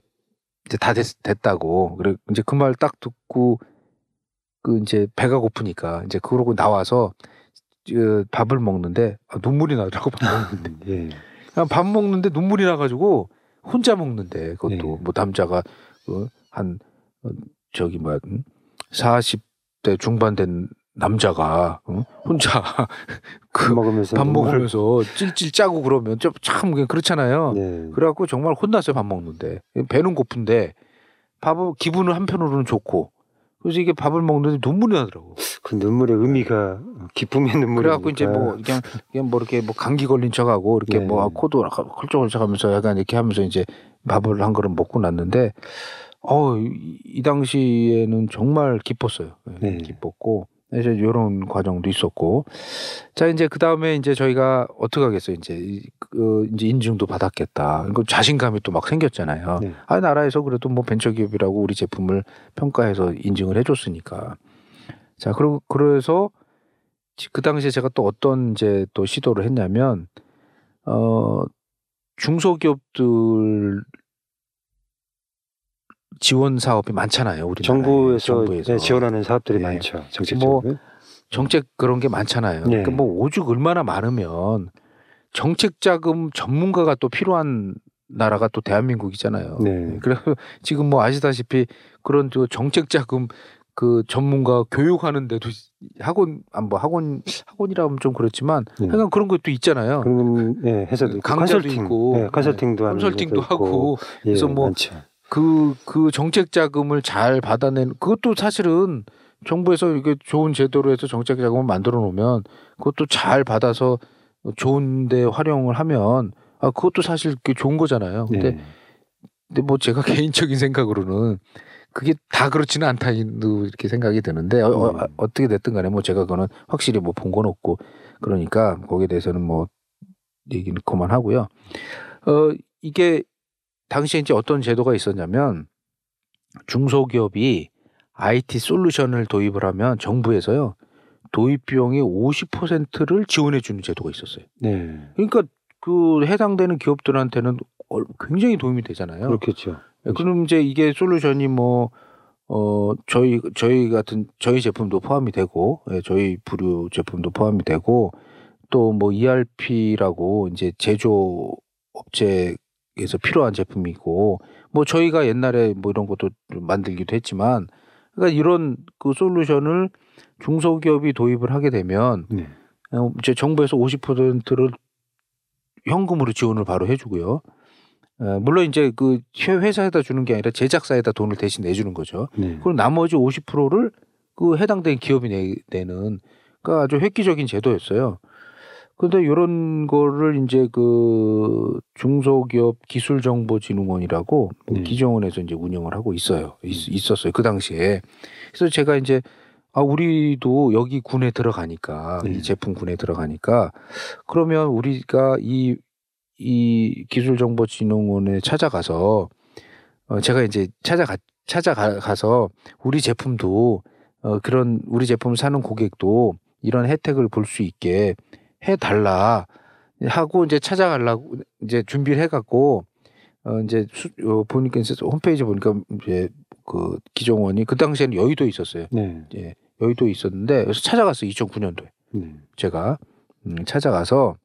이제 다 됐, 됐다고 그래 이제 그 말 딱 듣고 그 이제 배가 고프니까 이제 그러고 나와서 어, 밥을 먹는데 아, 눈물이 나더라고 밥 먹는데 [LAUGHS] 예. 그냥 밥 먹는데 눈물이 나가지고 혼자 먹는데 그것도 네. 뭐 남자가 어, 한 어, 저기 뭐야 음? 40대 중반 된 남자가 어? 혼자 [LAUGHS] 밥그 먹으면서 밥 먹으면서 찔찔 짜고 그러면 좀참 그렇잖아요. 네. 그래갖고 정말 혼났어요 밥 먹는데 배는 고픈데 밥을 기분은 한편으로는 좋고 그래서 이게 밥을 먹는데 눈물이 나더라고. 그 눈물의 의미가 기쁨의 눈물이 그래갖고 이제 뭐 그냥 그냥 뭐 이렇게 뭐 감기 걸린 척하고 이렇게 네. 뭐 코도 컬쩍컬쩍하면서 약간 이렇게 하면서 이제 밥을 한 그릇 먹고 났는데 어 이 이 당시에는 정말 기뻤어요. 네, 네. 기뻤고 이제 이런 과정도 있었고 자 이제 그 다음에 이제 저희가 어떻게 하겠어요 이제 이- 그 이제 인증도 받았겠다. 그 자신감이 또 막 생겼잖아요. 네. 아 나라에서 그래도 뭐 벤처기업이라고 우리 제품을 평가해서 인증을 해줬으니까 자 그리고 그래서 그 당시에 제가 또 어떤 이제 또 시도를 했냐면 어 중소기업들 지원 사업이 많잖아요. 우리 정부에서, 네, 지원하는 사업들이 네. 많죠. 정책적으로. 정책 그런 게 많잖아요. 네. 그러니까 뭐 오죽 얼마나 많으면 정책 자금 전문가가 또 필요한 나라가 또 대한민국이잖아요. 네. 그래서 지금 뭐 아시다시피 그런 저 정책 자금 그 전문가 교육하는데도 학원 안뭐 학원 학원이라 면 좀 그렇지만 네. 하여간 그런 것도 있잖아요. 그런 네, 회사도 있고 강좌도 컨설팅, 있고, 네, 컨설팅도 하는 컨설팅도 데도 있고. 하고 예, 그래서 뭐 많죠. 그, 그 정책 자금을 잘 받아낸, 그것도 사실은 정부에서 이게 좋은 제도로 해서 정책 자금을 만들어 놓으면 그것도 잘 받아서 좋은데 활용을 하면 아, 그것도 사실 그 좋은 거잖아요. 근데, 네. 근데 뭐 제가 [LAUGHS] 개인적인 생각으로는 그게 다 그렇지는 않다 이렇게 생각이 드는데 어, 어, 음. 어떻게 됐든 간에 뭐 제가 그거는 확실히 뭐 본 건 없고 그러니까 거기에 대해서는 뭐 얘기는 그만하고요. 어, 이게 당시에 이제 어떤 제도가 있었냐면 중소기업이 IT 솔루션을 도입을 하면 정부에서요 도입 비용의 50%를 지원해 주는 제도가 있었어요. 네. 그러니까 그 해당되는 기업들한테는 얼- 굉장히 도움이 되잖아요. 그렇겠죠. 예, 그럼 이제 이게 솔루션이 뭐, 어, 저희, 저희 같은, 저희 제품도 포함이 되고, 예, 저희 부류 제품도 포함이 되고, 또 뭐 ERP라고 이제 제조 업체 에서 필요한 제품이고, 뭐 저희가 옛날에 뭐 이런 것도 좀 만들기도 했지만, 그러니까 이런 그 솔루션을 중소기업이 도입을 하게 되면, 네. 어, 이제 정부에서 50%를 현금으로 지원을 바로 해주고요. 어, 물론 이제 그 회사에다 주는 게 아니라 제작사에다 돈을 대신 내주는 거죠. 네. 그리고 나머지 50%를 그 해당된 기업이 내, 내는 그러니까 아주 획기적인 제도였어요. 근데 이런 거를 이제 그 중소기업 기술정보진흥원이라고 네. 기정원에서 이제 운영을 하고 있어요. 있, 있었어요. 그 당시에. 그래서 제가 이제 아 우리도 여기 군에 들어가니까 네. 이 제품 군에 들어가니까 그러면 우리가 이 이 기술정보진흥원에 찾아가서 어 제가 이제 찾아가 찾아가서 우리 제품도 어 그런 우리 제품 사는 고객도 이런 혜택을 볼 수 있게 해 달라 하고 이제 찾아가려고 이제 준비를 해 갖고 어 이제 수, 어, 보니까 이제 홈페이지 보니까 이제 그 기정원이 그 당시에는 여의도에 있었어요. 네. 예. 여의도에 있었는데 그래서 찾아갔어요. 2009년도에. 네. 제가 음, 찾아가서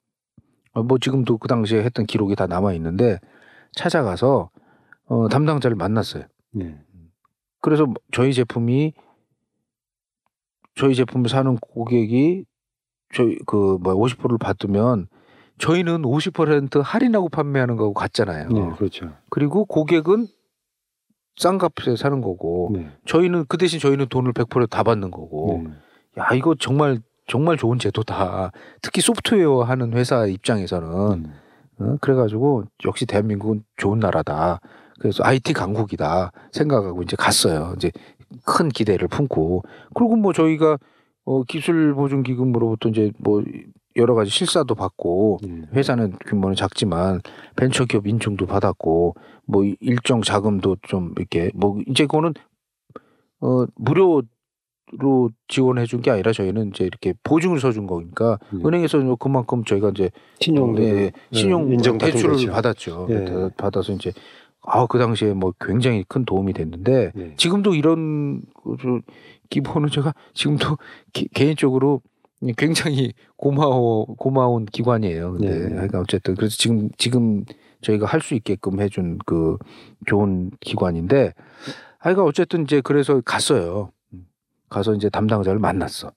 어, 뭐 지금도 그 당시에 했던 기록이 다 남아 있는데 찾아가서 어, 담당자를 만났어요. 네. 그래서 저희 제품이 저희 제품을 사는 고객이 저희 그뭐 50%를 받으면 저희는 50% 할인하고 판매하는 거하고 같잖아요. 네. 그렇죠. 그리고 고객은 싼 값에 사는 거고 네. 저희는 그 대신 저희는 돈을 100%다 받는 거고 네. 야 이거 정말 정말 좋은 제도다. 특히 소프트웨어 하는 회사 입장에서는 음. 어? 그래가지고 역시 대한민국은 좋은 나라다. 그래서 IT 강국이다 생각하고 이제 갔어요. 이제 큰 기대를 품고 그리고 뭐 저희가 어, 기술 보증 기금으로부터 이제 뭐 여러 가지 실사도 받고 네. 회사는 규모는 작지만 벤처기업 인증도 받았고 뭐 일정 자금도 좀 이렇게 뭐 이제 그거는 어 무료로 지원해 준 게 아니라 저희는 이제 이렇게 보증을 서준 거니까 네. 은행에서 뭐 그만큼 저희가 이제 신용도 예, 신용 인정 대출을 받았죠. 예. 다- 받아서 이제 아그 당시에 뭐 굉장히 큰 도움이 됐는데 네. 지금도 이런 그 기본은 제가 지금도 기- 개인적으로 굉장히 고마워 고마운 기관이에요. 근데 네. 하여간 어쨌든 그래서 지금 지금 저희가 할 수 있게끔 해준 그 좋은 기관인데 하여간 어쨌든 이제 그래서 갔어요. 가서 이제 담당자를 만났어.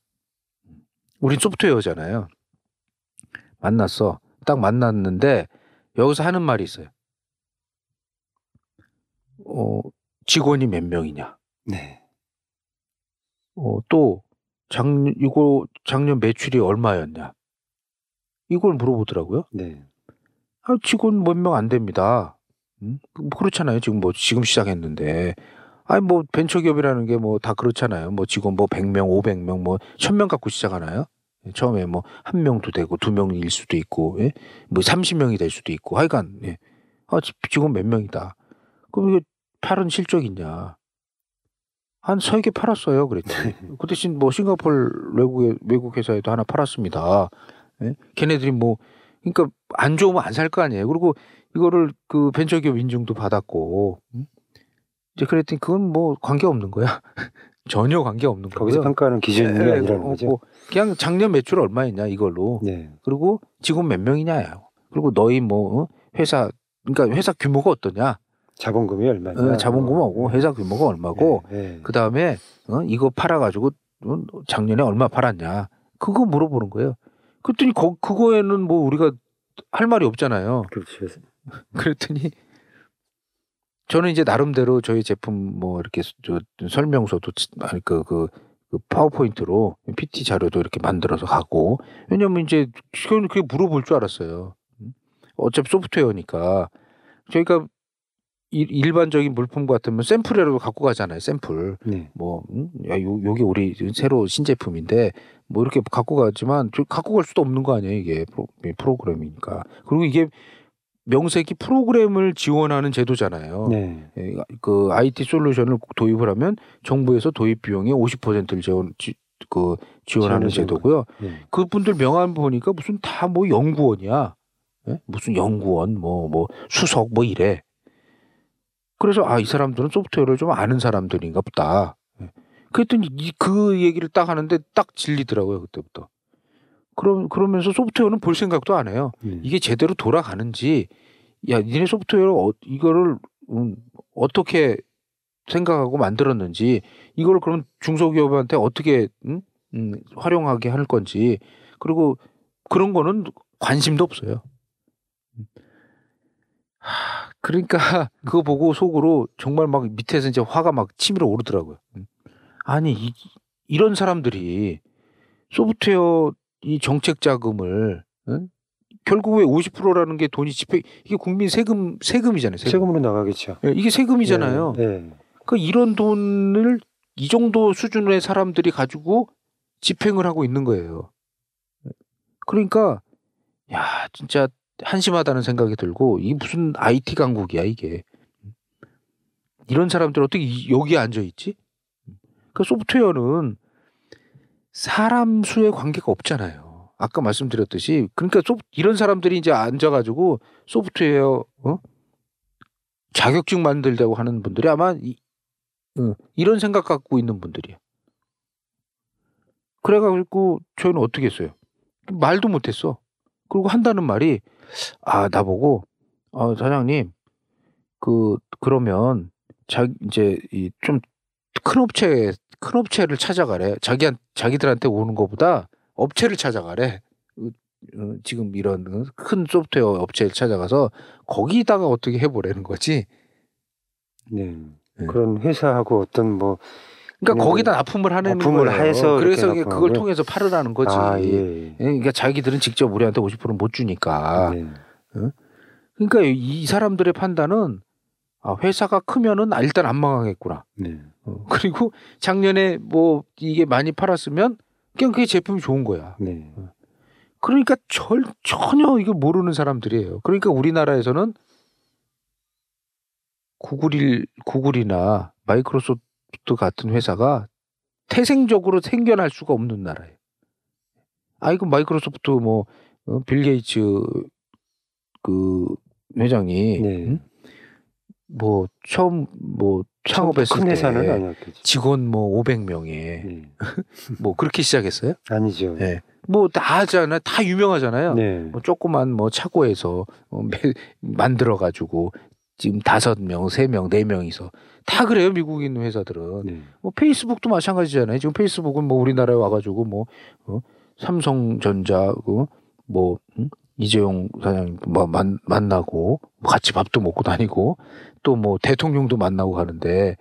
우린 소프트웨어잖아요. 만났어. 딱 만났는데 여기서 하는 말이 있어요. 어, 직원이 몇 명이냐. 네. 어, 또 작년 이거 작년 매출이 얼마였냐. 이걸 물어보더라고요. 네. 아, 직원 몇 명 안 됩니다. 음? 뭐 그렇잖아요. 지금 뭐 지금 시작했는데. 아니 뭐 벤처 기업이라는 게 뭐 다 그렇잖아요. 뭐 직원 뭐 100명, 500명, 뭐 1000명 갖고 시작하나요? 예, 처음에 뭐 한 명도 되고 두 명일 수도 있고, 예? 뭐 30명이 될 수도 있고, 하여간 예. 아, 지- 직원 몇 명이다. 그럼 이게 팔은 실적이냐? 한 세 개 팔았어요. 그랬지. 그 대신 뭐 싱가폴 외국의 외국 회사에도 하나 팔았습니다. 예? 걔네들이 뭐 그러니까 안 좋으면 안 살 거 아니에요. 그리고 이거를 그 벤처기업 인증도 받았고 음? 이제 그랬더니 그건 뭐 관계 없는 거야. [LAUGHS] 전혀 관계 없는 거기서 거고요. 평가하는 기준이 예, 아니라는 어, 거죠. 뭐 그냥 작년 매출 얼마였냐 이걸로. 네. 그리고 직원 몇 명이냐요. 그리고 너희 뭐 어? 회사 그러니까 회사 규모가 어떠냐. 자본금이 얼마냐. 어, 자본금하고 회사 규모가 얼마고 네, 네. 그 다음에 어, 이거 팔아가지고 어, 작년에 얼마 팔았냐 그거 물어보는 거예요. 그랬더니 거, 그거에는 뭐 우리가 할 말이 없잖아요. 그렇죠. [LAUGHS] 그랬더니 저는 이제 나름대로 저희 제품 뭐 이렇게 저 설명서도 치- 아니 그, 그, 그 파워포인트로 PT 자료도 이렇게 만들어서 가고 왜냐면 이제 그건 그게 물어볼 줄 알았어요. 음? 어차피 소프트웨어니까 저희가 일- 일반적인 물품 같으면 샘플이라도 갖고 가잖아요. 샘플. 네. 뭐, 음? 야, 요, 요게 우리 새로 신제품인데, 뭐 이렇게 갖고 가지만, 저 갖고 갈 수도 없는 거 아니에요, 이게. 프로, 이 프로그램이니까. 그리고 이게 명색이 프로그램을 지원하는 제도잖아요. 네. 예, 그 IT 솔루션을 도입을 하면 정부에서 도입 비용의 50%를 지원, 지, 그 지원하는 제도고요. 네. 그분들 명함 보니까 무슨 다 뭐 연구원이야. 예? 무슨 연구원, 뭐, 뭐, 수석, 뭐 이래. 그래서 아, 이 사람들은 소프트웨어를 좀 아는 사람들인가 보다. 예. 그랬더니 이, 그 얘기를 딱 하는데 딱 질리더라고요, 그때부터. 그럼, 그러면서 소프트웨어는 볼 생각도 안 해요. 네. 이게 제대로 돌아가는지, 야, 니네 소프트웨어를, 어, 이거를, 음, 어떻게 생각하고 만들었는지, 이걸 그럼 중소기업한테 어떻게, 음? 음, 활용하게 할 건지, 그리고 그런 거는 관심도 없어요. 하, 그러니까 [LAUGHS] 그거 보고 속으로 정말 막 밑에서 이제 화가 막 치밀어 오르더라고요. 음. 아니, 이, 이런 사람들이 소프트웨어 이 정책 자금을 응? 결국에 50%라는 게 돈이 집행 이게 국민 세금 세금이잖아요. 세금. 세금으로 나가겠죠. 예, 이게 세금이잖아요. 네. 네. 그러니까 이런 돈을 이 정도 수준의 사람들이 가지고 집행을 하고 있는 거예요. 그러니까 야 진짜 한심하다는 생각이 들고 이게 무슨 IT 강국이야 이게. 이런 사람들 어떻게 이- 여기에 앉아 있지? 그 소프트웨어는 사람 수에 관계가 없잖아요. 아까 말씀드렸듯이 그러니까 소, 이런 사람들이 이제 앉아가지고 소프트웨어 어? 자격증 만들자고 하는 분들이 아마 이, 어, 이런 생각 갖고 있는 분들이에요. 그래가지고 저희는 어떻게 했어요? 말도 못했어. 그리고 한다는 말이 아 나보고 어, 사장님 그 그러면 자 이제 이 좀 큰 업체 큰 업체를 찾아가래. 자기 한 자기들한테 오는 것보다 업체를 찾아가래. 지금 이런 어, 큰 소프트웨어 업체를 찾아가서 거기다가 어떻게 해보라는 거지. 네. 네. 그런 회사하고 어떤 뭐 그러니까 그냥 거기다 납품을 하는 납품을 거예요. 해서 그래서 그걸 납품하고요? 통해서 팔으라는 거지. 아, 예. 예. 예, 그러니까 자기들은 직접 우리한테 50%못 주니까. 네. 그러니까 이 사람들의 판단은 아, 회사가 크면은 아, 일단 안 망하겠구나. 네. 어, 그리고 작년에 뭐 이게 많이 팔았으면 그냥 그게 제품이 좋은 거야. 네. 그러니까 절, 전혀 이거 모르는 사람들이에요. 그러니까 우리나라에서는 구글일, 구글이나 마이크로소프트 같은 회사가 태생적으로 생겨날 수가 없는 나라예요. 아, 이거 마이크로소프트 뭐, 어, 빌 게이츠 그 회장이 네. 응? 뭐 처음 뭐 창업했을 큰 회사는 때 아니었겠죠. 직원 뭐 500명에 네. [LAUGHS] 뭐 그렇게 시작했어요. 아니죠. 네. 뭐다 하잖아요. 다 유명하잖아요. 네. 뭐 조그만 뭐 차고에서 어, 매- 만들어 가지고 지금 다섯 명, 세 명, 네 명이서 다 그래요. 미국인 회사들은. 네. 뭐 페이스북도 마찬가지잖아요. 지금 페이스북은 뭐 우리나라에 와가지고 뭐 어? 삼성전자 그뭐 음? 이재용 사장님 뭐 만, 만나고 뭐 같이 밥도 먹고 다니고 또 뭐 대통령도 만나고 가는데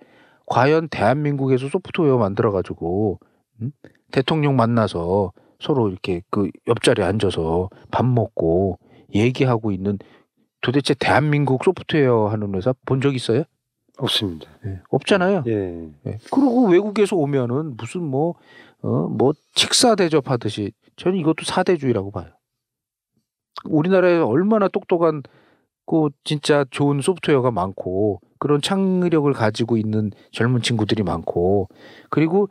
과연 대한민국에서 소프트웨어 만들어 가지고 음? 대통령 만나서 서로 이렇게 그 옆자리에 앉아서 밥 먹고 얘기하고 있는 도대체 대한민국 소프트웨어 하는 회사 본 적 있어요? 없습니다. 없잖아요. 예. 예. 그리고 외국에서 오면은 무슨 뭐, 어, 뭐, 직사 대접하듯이 저는 이것도 사대주의라고 봐요. 우리나라에 얼마나 똑똑한 그 진짜 좋은 소프트웨어가 많고 그런 창의력을 가지고 있는 젊은 친구들이 많고 그리고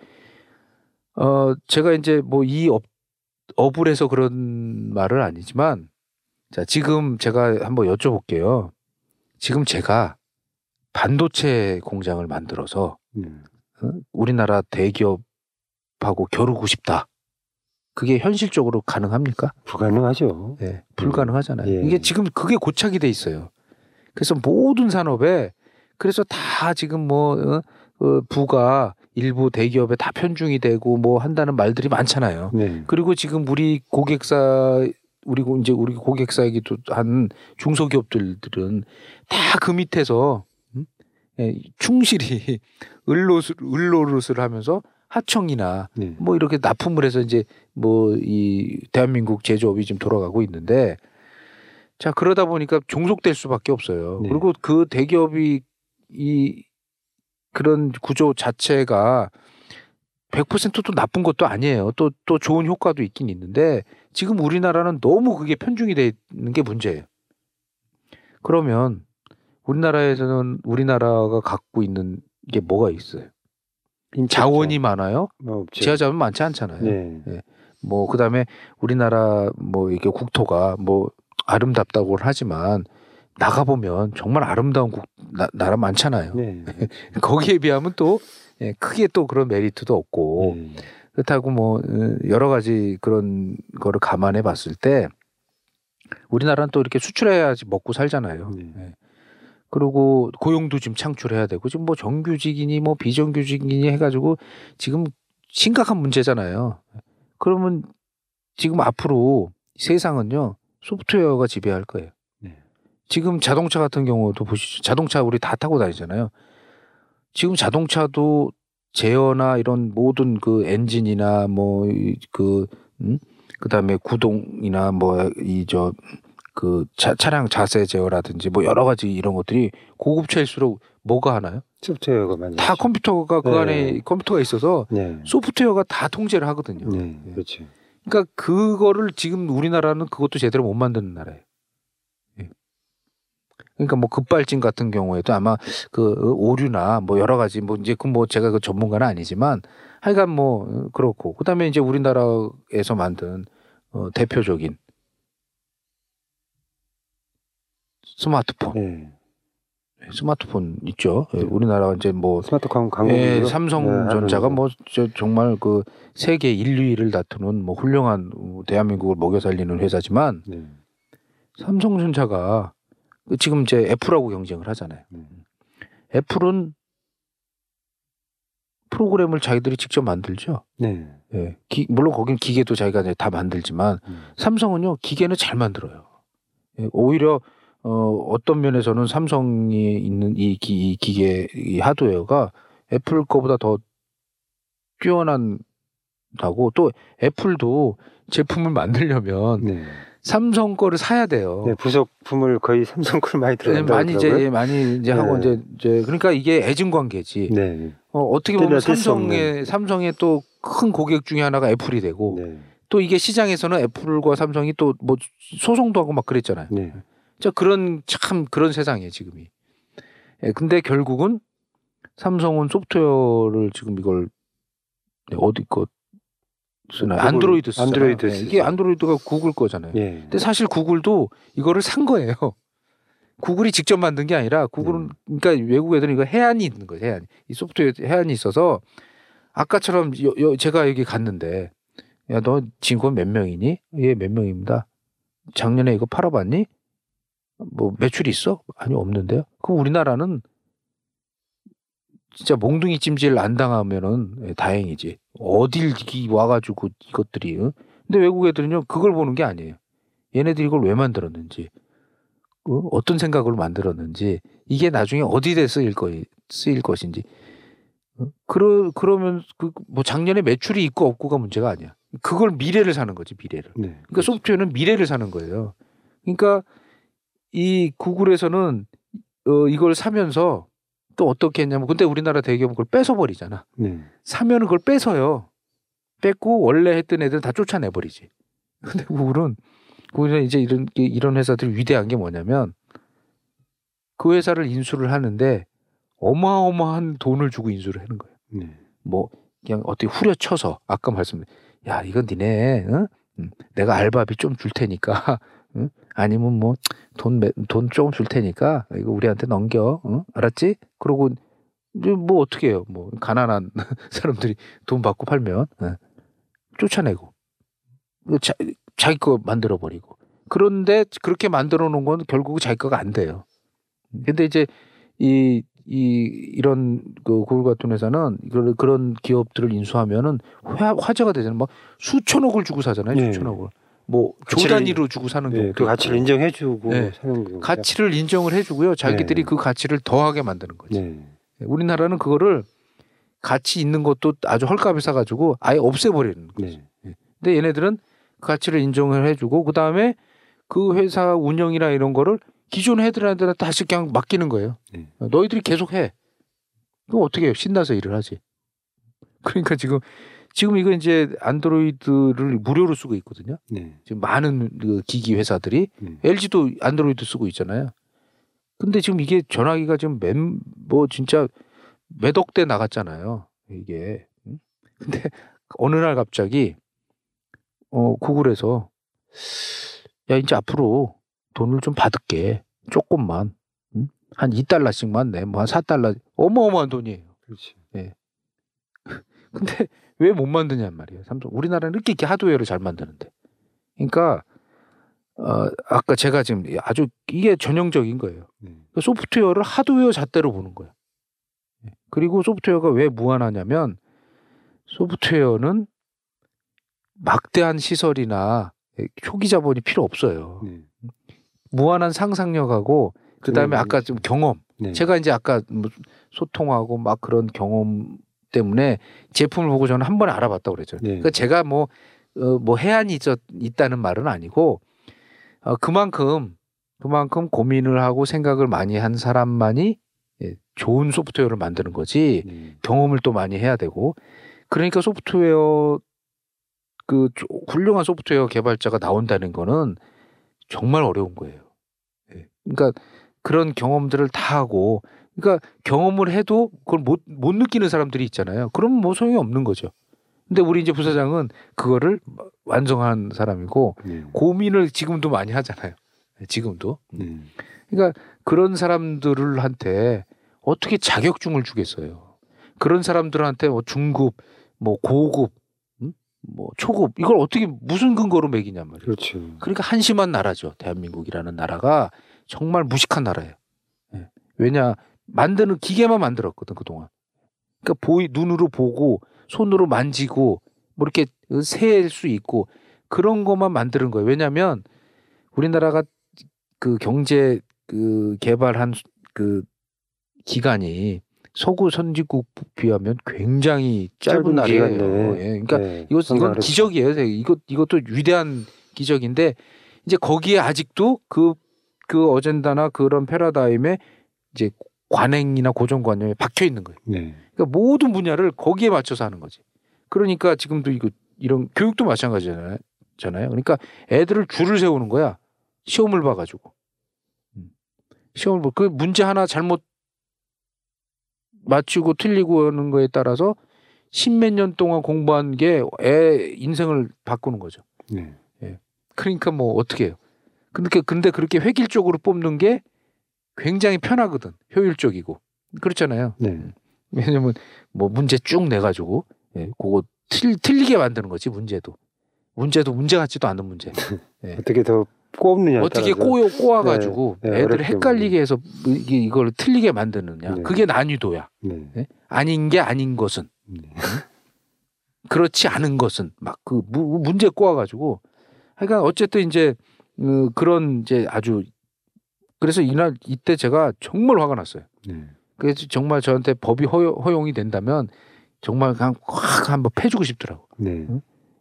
어 제가 이제 뭐 이업 업을 해서 그런 말은 아니지만 자 지금 제가 한번 여쭤볼게요. 지금 제가 반도체 공장을 만들어서 음. 어? 우리나라 대기업하고 겨루고 싶다. 그게 현실적으로 가능합니까? 불가능하죠. 네, 불가능하잖아요. 예. 이게 지금 그게 고착이 돼 있어요. 그래서 모든 산업에 그래서 다 지금 뭐 어, 어, 부가 일부 대기업에 다 편중이 되고 뭐 한다는 말들이 많잖아요. 네. 그리고 지금 우리 고객사 우리 고- 이제 우리 고객사이기도 한 중소기업들들은 다 그 밑에서 음? 예, 충실히 을노릇 을노릇을 하면서 하청이나 네. 뭐 이렇게 납품을 해서 이제 뭐 이 대한민국 제조업이 지금 돌아가고 있는데 자 그러다 보니까 종속될 수밖에 없어요. 네. 그리고 그 대기업이 이 그런 구조 자체가 100%또 나쁜 것도 아니에요. 또 또 좋은 효과도 있긴 있는데 지금 우리나라는 너무 그게 편중이 돼 있는 게 문제예요. 그러면 우리나라에서는 우리나라가 갖고 있는 게 뭐가 있어요? 자원이 많아요. 뭐 없죠. 지하 자원 많지 않잖아요. 네. 뭐 그다음에 우리나라 뭐 이게 국토가 뭐 아름답다고 하지만 나가 보면 정말 아름다운 국 나, 나라 많잖아요. 네. [LAUGHS] 거기에 비하면 또 예, 크게 또 그런 메리트도 없고 네. 그렇다고 뭐 어, 여러 가지 그런 거를 감안해 봤을 때 우리나라는 또 이렇게 수출해야지 먹고 살잖아요. 네. 예. 그리고 고용도 지금 창출해야 되고 지금 뭐 정규직이니 뭐 비정규직이니 해가지고 지금 심각한 문제잖아요. 그러면 지금 앞으로 세상은요 소프트웨어가 지배할 거예요. 네. 지금 자동차 같은 경우도 보시죠. 자동차 우리 다 타고 다니잖아요. 지금 자동차도 제어나 이런 모든 그 엔진이나 뭐 그 음? 그다음에 구동이나 뭐 이 저 그 차량 자세 제어라든지 뭐 여러 가지 이런 것들이 고급차일수록 뭐가 하나요? 소프트웨어가 많이 다 있죠. 컴퓨터가 그 네. 안에 컴퓨터가 있어서 네. 소프트웨어가 다 통제를 하거든요. 네. 예. 그렇죠. 그러니까 그거를 지금 우리나라는 그것도 제대로 못 만드는 나라예요. 예. 그러니까 뭐 급발진 같은 경우에도 아마 그 오류나 뭐 여러 가지 뭐 이제 그 뭐 제가 그 전문가는 아니지만 하여간 뭐 그렇고 그다음에 이제 우리나라에서 만든 어 대표적인 스마트폰 네. 스마트폰 있죠. 예, 우리나라가 이제 뭐 스마트폰 광고. 예, 삼성전자가 뭐 저, 정말 그 세계 1, 2위를 다투는 뭐 훌륭한 어, 대한민국을 먹여 살리는 회사지만 네. 삼성전자가 그 지금 이제 애플하고 경쟁을 하잖아요. 네. 애플은 프로그램을 자기들이 직접 만들죠. 네. 예. 기- 물론 거긴 기계도 자기가 이제 다 만들지만 음. 삼성은요 기계는 잘 만들어요. 예, 오히려 어, 어떤 면에서는 삼성이 있는 이, 기, 이 기계 이 하드웨어가 애플 거보다 더 뛰어난다고 또 애플도 제품을 만들려면 네. 삼성 거를 사야 돼요. 네, 부속품을 거의 삼성 걸 많이 예, 들어간다고 많이 이제 많이 이제 하고 네. 이제 이제 그러니까 이게 애증 관계지. 네. 어, 어떻게 보면 삼성의 삼성의 또 큰 고객 중에 하나가 애플이 되고 네. 또 이게 시장에서는 애플과 삼성이 또 뭐 소송도 하고 막 그랬잖아요. 네. 저 그런 참 그런 세상이에요 지금이. 예, 근데 결국은 삼성은 소프트웨어를 지금 이걸 네, 어디 거 쓰나 안드로이드 쓰잖아요. 안드로이드 예, 이게. 안드로이드가 구글 거잖아요. 예. 근데 사실 구글도 이거를 산 거예요. [LAUGHS] 구글이 직접 만든 게 아니라 구글은 음. 그러니까 외국 애들은 이거 해안이 있는 거예요. 해안. 이 소프트웨어 해안이 있어서 아까처럼 여, 여- 제가 여기 갔는데 야너 직원 몇 명이니? 예 몇 명입니다. 작년에 이거 팔아봤니? 뭐 매출이 있어? 아니 없는데요. 그럼 우리나라는 진짜 몽둥이 찜질 안 당하면은 예, 다행이지. 어딜 이- 와가지고 이것들이. 응? 근데 외국 애들은요 그걸 보는 게 아니에요. 얘네들이 이걸 왜 만들었는지, 어? 어떤 생각으로 만들었는지, 이게 나중에 어디에 쓰일 거 쓰일 것인지. 어? 그러 그러면 그 뭐 작년에 매출이 있고 없고가 문제가 아니야. 그걸 미래를 사는 거지 미래를. 네. 그러니까 소프트웨어는 미래를 사는 거예요. 그러니까 이 구글에서는 어, 이걸 사면서 또 어떻게 했냐면 근데 우리나라 대기업은 그걸 뺏어 버리잖아. 네. 사면은 그걸 뺏어요. 뺏고 원래 했던 애들 다 쫓아내 버리지. [LAUGHS] 근데 구글은 구글은 이제 이런 게- 이런 회사들이 위대한 게 뭐냐면 그 회사를 인수를 하는데 어마어마한 돈을 주고 인수를 하는 거예요. 네. 뭐 그냥 어떻게 후려쳐서 아까 말씀드린 야 이건 니네 응? 응, 내가 알바비 좀 줄 테니까 [LAUGHS] 응? 아니면 뭐돈돈 조금 줄 테니까 이거 우리한테 넘겨 응? 알았지? 그러고 뭐 어떻게 해요? 뭐 가난한 [LAUGHS] 사람들이 돈 받고 팔면 예. 쫓아내고 그 자, 자기 거 만들어 버리고 그런데 그렇게 만들어 놓은 건 결국 자기 거가 안 돼요. 근데 이제 이, 이, 이런 그 구글 같은 회사는 그런 기업들을 인수하면은 화, 화제가 되잖아요. 막 수천억을 주고 사잖아요. 네. 수천억을. 뭐 가치를- 조단위로 주고 사는 네, 경우도 그 가치를 있고. 인정해주고 네. 사는 거. 가치를 인정을 해주고요. 자기들이 네. 그 가치를 더하게 만드는 거지. 네. 우리나라는 그거를 가치 있는 것도 아주 헐값에 사가지고 아예 없애버리는 거지. 네. 근데 얘네들은 그 가치를 인정을 해주고 그 다음에 그 회사 운영이나 이런 거를 기존 애들한테 다시 그냥 맡기는 거예요. 네. 너희들이 계속 해. 그럼 어떻게 해요? 신나서 일을 하지. 그러니까 지금 지금 이거 이제 안드로이드를 무료로 쓰고 있거든요. 네. 지금 많은 그 기기 회사들이 네. LG도 안드로이드 쓰고 있잖아요. 근데 지금 이게 전화기가 지금 맨, 뭐 진짜 몇 억 대 나갔잖아요. 이게. 응? 근데 어느 날 갑자기 어 구글에서 야 이제 앞으로 돈을 좀 받을게. 조금만. 응? 한 2달러씩만 내. 뭐한 4달러. 어마어마한 돈이에요. 그렇지. [LAUGHS] 근데 왜 못 만드냔 말이에요. 삼성. 우리나라는 이렇게, 이렇게 하드웨어를 잘 만드는데. 그러니까 어 아까 제가 지금 아주 이게 전형적인 거예요. 네. 그 소프트웨어를 하드웨어 잣대로 보는 거예요. 그리고 소프트웨어가 왜 무한하냐면 소프트웨어는 막대한 시설이나 초기 자본이 필요 없어요. 네. 무한한 상상력하고 그다음에 아까 좀 경험. 네. 제가 이제 아까 뭐 소통하고 막 그런 경험 때문에 제품을 보고 저는 한 번에 알아봤다고 그랬죠. 네. 그러니까 제가 뭐, 어, 뭐 해안이 있, 있다는 말은 아니고 어, 그만큼 그만큼 고민을 하고 생각을 많이 한 사람만이 예, 좋은 소프트웨어를 만드는 거지 네. 경험을 또 많이 해야 되고 그러니까 소프트웨어 그 조- 훌륭한 소프트웨어 개발자가 나온다는 거는 정말 어려운 거예요. 예. 그러니까 그런 경험들을 다 하고 그러니까 경험을 해도 그걸 못, 못 느끼는 사람들이 있잖아요. 그럼 뭐 소용이 없는 거죠. 근데 우리 이제 부사장은 그거를 완성한 사람이고 네. 고민을 지금도 많이 하잖아요. 예, 지금도. 네. 그러니까 그런 사람들한테 어떻게 자격증을 주겠어요. 그런 사람들한테 뭐 중급, 뭐 고급, 음? 뭐 초급 이걸 어떻게 무슨 근거로 매기냔 말이에요. 그렇죠. 그러니까 한심한 나라죠. 대한민국이라는 나라가 정말 무식한 나라예요. 예. 왜냐 만드는 기계만 만들었거든 그동안. 그러니까 보이 눈으로 보고 손으로 만지고 뭐 이렇게 셀수 있고 그런 것만 만드는 거예요. 왜냐하면 우리나라가 그 경제 그 개발한 그 기간이 서구 선진국 비하면 굉장히 짧은 짧은 날이에요. 기간인데. 예. 그러니까 네. 이것 이건. 기적이에요. 이것 이것도 위대한 기적인데 이제 거기에 아직도 그그 어젠다나 그런 패러다임에 이제 관행이나 고정관념에 박혀 있는 거예요. 네. 그러니까 모든 분야를 거기에 맞춰서 하는 거지. 그러니까 지금도 이거 이런 교육도 마찬가지잖아요. 잖아요. 그러니까 애들을 줄을 세우는 거야. 시험을 봐가지고. 음. 시험을 봐. 그 문제 하나 잘못 맞추고 틀리고 하는 거에 따라서 십몇 년 동안 공부한 게 애 인생을 바꾸는 거죠. 네. 그러니까 뭐 어떻게 해요. 근데, 근데 그렇게 획일적으로 뽑는 게 굉장히 편하거든. 효율적이고. 그렇잖아요. 네. 왜냐면 뭐 문제 쭉 내가지고 예, 그거 틀, 틀리게 만드는 거지 문제도 문제도 문제 같지도 않은 문제 [LAUGHS] 어떻게 더 꼽느냐 어떻게 꼬여 꼬아가지고 네, 네, 애들 어렵게 헷갈리게 해서 이게 이걸 틀리게 만드느냐 네. 그게 난이도야 네. 아닌 게 아닌 것은 네. 그렇지 않은 것은 막 그 문제 꼬아가지고 그러니까 어쨌든 이제 어, 그런 이제 아주 그래서 이날 이때 제가 정말 화가 났어요. 네. 그래서 정말 저한테 법이 허용, 허용이 된다면 정말 그냥 확 한번 패주고 싶더라고. 네.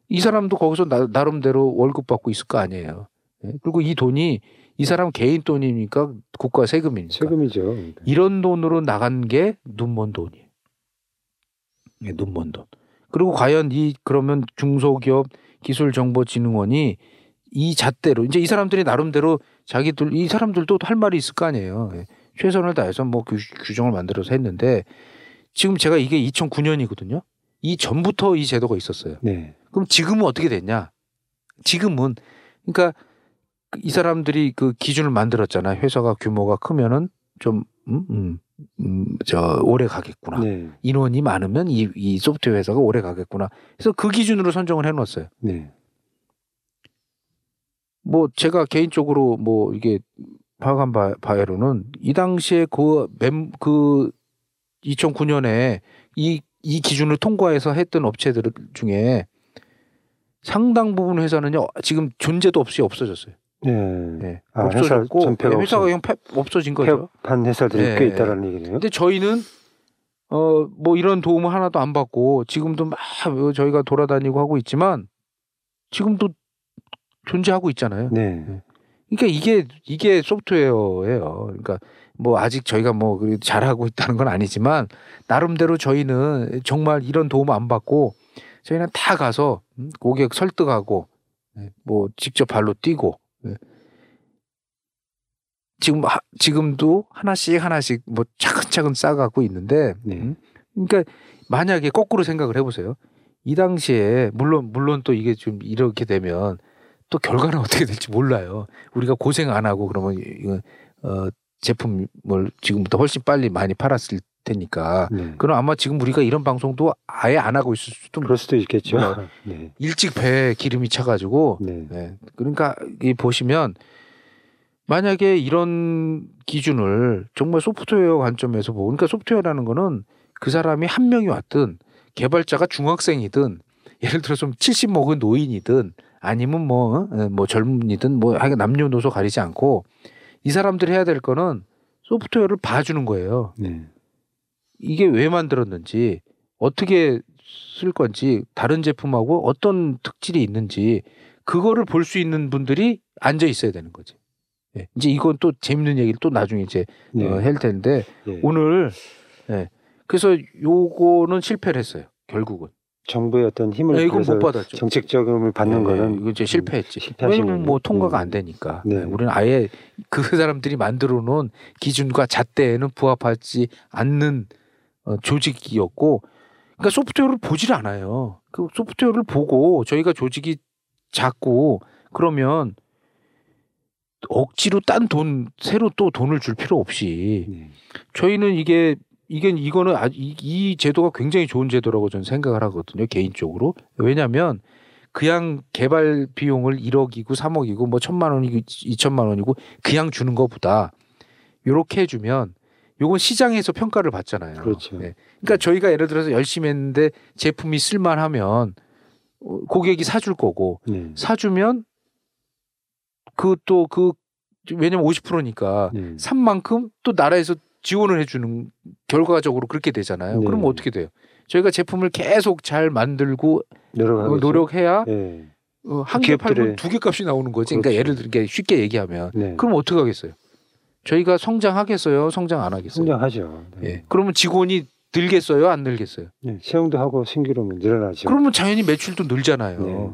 이 사람도 거기서 나, 나름대로 월급 받고 있을 거 아니에요. 예? 그리고 이 돈이 이 사람 개인 돈이니까 국가 세금이니까. 세금이죠. 이런 돈으로 나간 게 눈먼 돈이에요. 예, 눈먼 돈. 그리고 과연 이 그러면 중소기업 기술정보진흥원이 이 잣대로 이제 이 사람들이 나름대로 자기들 이 사람들도 할 말이 있을 거 아니에요. 예. 최선을 다해서 뭐 규, 규정을 만들어서 했는데 지금 제가 이게 2009년이거든요. 이 전부터 이 제도가 있었어요. 네. 그럼 지금은 어떻게 됐냐? 지금은 그러니까 이 사람들이 그 기준을 만들었잖아요. 회사가 규모가 크면은 좀 음, 음, 음, 저 오래 가겠구나. 네. 인원이 많으면 이, 이 소프트웨어 회사가 오래 가겠구나. 그래서 그 기준으로 선정을 해놓았어요. 네. 뭐 제가 개인적으로 뭐 이게 파악한 바, 바에로는 이 당시에 그, 멤, 그 2009년에 이, 이 기준을 통과해서 했던 업체들 중에 상당 부분 회사는요 지금 존재도 없이 없어졌어요. 네. 네. 아, 회사 없어졌고 전폐가 네, 회사가 그냥 폐- 없어진 거죠. 폐업한 회사들이 네. 꽤 있다라는 얘기네요. 근데 저희는 어 뭐 이런 도움을 하나도 안 받고 지금도 막 저희가 돌아다니고 하고 있지만 지금도 존재하고 있잖아요. 네. 그러니까 이게 이게 소프트웨어예요. 그러니까 뭐 아직 저희가 뭐 잘하고 있다는 건 아니지만 나름대로 저희는 정말 이런 도움 안 받고 저희는 다 가서 음, 고객 설득하고 네, 뭐 직접 발로 뛰고 네. 지금 하- 지금도 하나씩 하나씩 뭐 차근차근 쌓아가고 있는데 네. 음? 그러니까 만약에 거꾸로 생각을 해보세요. 이 당시에 물론 물론 또 이게 좀 이렇게 되면 또 결과는 [LAUGHS] 어떻게 될지 몰라요. 우리가 고생 안 하고 그러면 이거 어 제품을 지금부터 훨씬 빨리 많이 팔았을 테니까. 네. 그럼 아마 지금 우리가 이런 방송도 아예 안 하고 있을 수도 그럴 수도 있겠죠. 몰라요. [LAUGHS] 네. 일찍 배에 기름이 차가지고 네. 네. 그러니까 이 보시면 만약에 이런 기준을 정말 소프트웨어 관점에서 보고 그러니까 소프트웨어라는 거는 그 사람이 한 명이 왔든 개발자가 중학생이든 예를 들어서 70 먹은 노인이든 아니면 뭐, 어, 뭐 젊은이든 뭐 하여간 남녀노소 가리지 않고 이 사람들이 해야 될 거는 소프트웨어를 봐주는 거예요. 네. 이게 왜 만들었는지 어떻게 쓸 건지 다른 제품하고 어떤 특질이 있는지 그거를 볼 수 있는 분들이 앉아 있어야 되는 거지. 예. 이제 이건 또 재밌는 얘기를 또 나중에 이제 네. 어, 할 텐데 예. 오늘 예. 그래서 요거는 실패를 했어요. 결국은 정부의 어떤 힘을 예, 이건 그래서 못 받았죠. 정책 자금을 받는 예, 거는 이거 이제 실패했지. 실패하신 왜냐면 뭐. 통과가 음. 안 되니까. 네. 예, 우리는 아예 그 [LAUGHS] 사람들이 만들어 놓은 기준과 잣대에는 부합하지 않는 어, 조직이었고, 그러니까 소프트웨어를 보질 않아요. 그 소프트웨어를 보고 저희가 조직이 작고 그러면 억지로 딴 돈 새로 또 돈을 줄 필요 없이 네. 저희는 이게 이게 이거는 아, 이, 이 제도가 굉장히 좋은 제도라고 저는 생각을 하거든요 개인적으로 왜냐하면 그냥 개발 비용을 1억이고 3억이고 뭐 천만 원이고 2천만 원이고 그냥 주는 것보다 요렇게 해주면 요건 시장에서 평가를 받잖아요. 그렇죠. 네. 그러니까 저희가 예를 들어서 열심히 했는데 제품이 쓸만하면 어, 고객이 사줄 거고 네. 사주면 그또그 왜냐면 50%니까 네. 산 만큼 또 나라에서 지원을 해주는 결과적으로 그렇게 되잖아요. 네. 그럼 어떻게 돼요? 저희가 제품을 계속 잘 만들고 어, 노력해야 예. 어, 한개 기업들의- 팔면 두 개 값이 나오는 거지. 그러니까 그렇죠. 예를 들게 쉽게 얘기하면 네. 그럼 어떻게 하겠어요? 저희가 성장하겠어요? 성장 안 하겠어요? 성장하죠. 네. 예. 그러면 직원이 늘겠어요? 안 늘겠어요? 네. 채용도 하고 신규로는 늘어나죠. 그러면 당연히 매출도 늘잖아요. 네.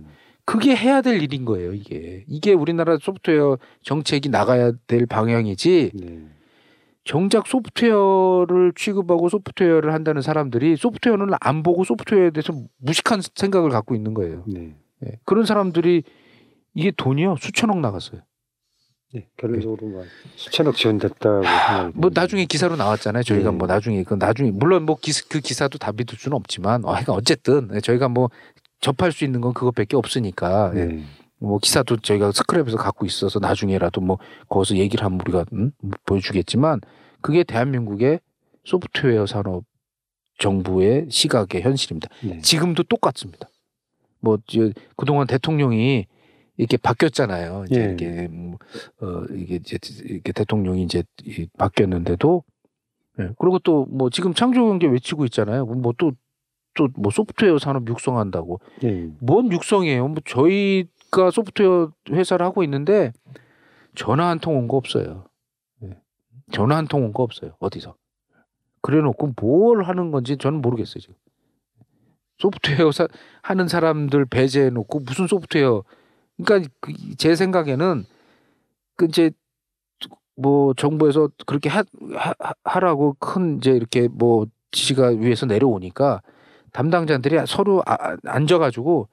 그게 해야 될 일인 거예요, 이게. 이게 우리나라 소프트웨어 정책이 나가야 될 방향이지. 네. 정작 소프트웨어를 취급하고 소프트웨어를 한다는 사람들이 소프트웨어는 안 보고 소프트웨어에 대해서 무식한 생각을 갖고 있는 거예요. 네. 예. 그런 사람들이 이게 돈이요 수천억 나갔어요. 네. 결론적으로 뭐 수천억 지원됐다고 생각이 뭐 듭니다. 나중에 기사로 나왔잖아요. 저희가 네. 뭐 나중에 그 나중에 물론 뭐 기사, 그 기사도 다 믿을 수는 없지만 어, 하여간 어쨌든 저희가 뭐 접할 수 있는 건 그것밖에 없으니까 예. 네. 뭐 기사도 저희가 스크랩에서 갖고 있어서 나중에라도 뭐 거기서 얘기를 하면 우리가 음? 보여주겠지만 그게 대한민국의 소프트웨어 산업 정부의 시각의 현실입니다. 네. 지금도 똑같습니다. 뭐 저, 그동안 대통령이 이렇게 바뀌었잖아요. 이제 예. 이렇게 뭐, 어 이게 이제 이렇게 대통령이 이제 이 바뀌었는데도 예. 그리고 또 뭐 지금 창조 경제 외치고 있잖아요. 뭐 또 또뭐 소프트웨어 산업 육성한다고 네. 뭔 육성이에요? 뭐 저희 가 소프트웨어 회사를 하고 있는데 전화 한 통 온 거 없어요. 예. 전화 한 통 온 거 없어요. 어디서? 그래 놓고 뭘 하는 건지 저는 모르겠어요 지금. 소프트웨어 사, 하는 사람들 배제해 놓고 무슨 소프트웨어? 그러니까 그- 제 생각에는 그 이제 뭐 정부에서 그렇게 하, 하, 하 라고 큰 이제 이렇게 뭐 지시가 위에서 내려오니까 담당자들이 서로 아, 앉아가지고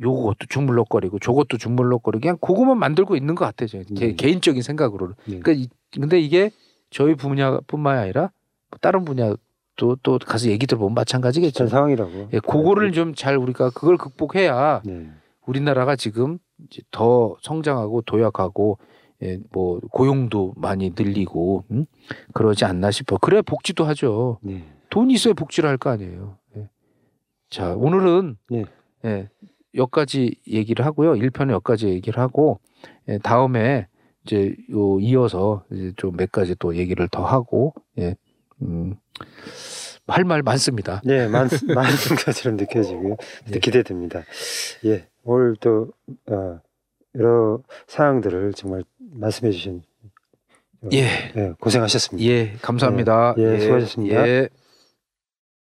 요것도 주물럭거리고 저것도 주물럭거리고 그냥 그것만 만들고 있는 것 같아요. 제 네. 개인적인 생각으로는. 네. 그러니까 이, 근데 이게 저희 분야뿐만이 아니라 뭐 다른 분야도 또 가서 얘기 들어보면 마찬가지겠죠. 상황이라고. 예, 그거를 좀 잘 우리가 그걸 극복해야 네. 우리나라가 지금 이제 더 성장하고 도약하고 예, 뭐 고용도 많이 늘리고 음? 그러지 않나 싶어. 그래 복지도 하죠. 네. 돈이 있어야 복지를 할 거 아니에요. 예. 자 오늘은 예. 예, 여기까지 얘기를 하고요. 1편에 여기까지 얘기를 하고 예, 다음에 이제 요 이어서 이제 좀 몇 가지 또 얘기를 더 하고 예. 음, 할 말 많습니다. 네, 많, 많은 것처럼 느껴지고요. 예. 기대됩니다. 예, 오늘 또, 어, 여러 사항들을 정말 말씀해 주신. 어, 예. 예, 고생하셨습니다. 예, 감사합니다. 예, 예, 수고하셨습니다. 예.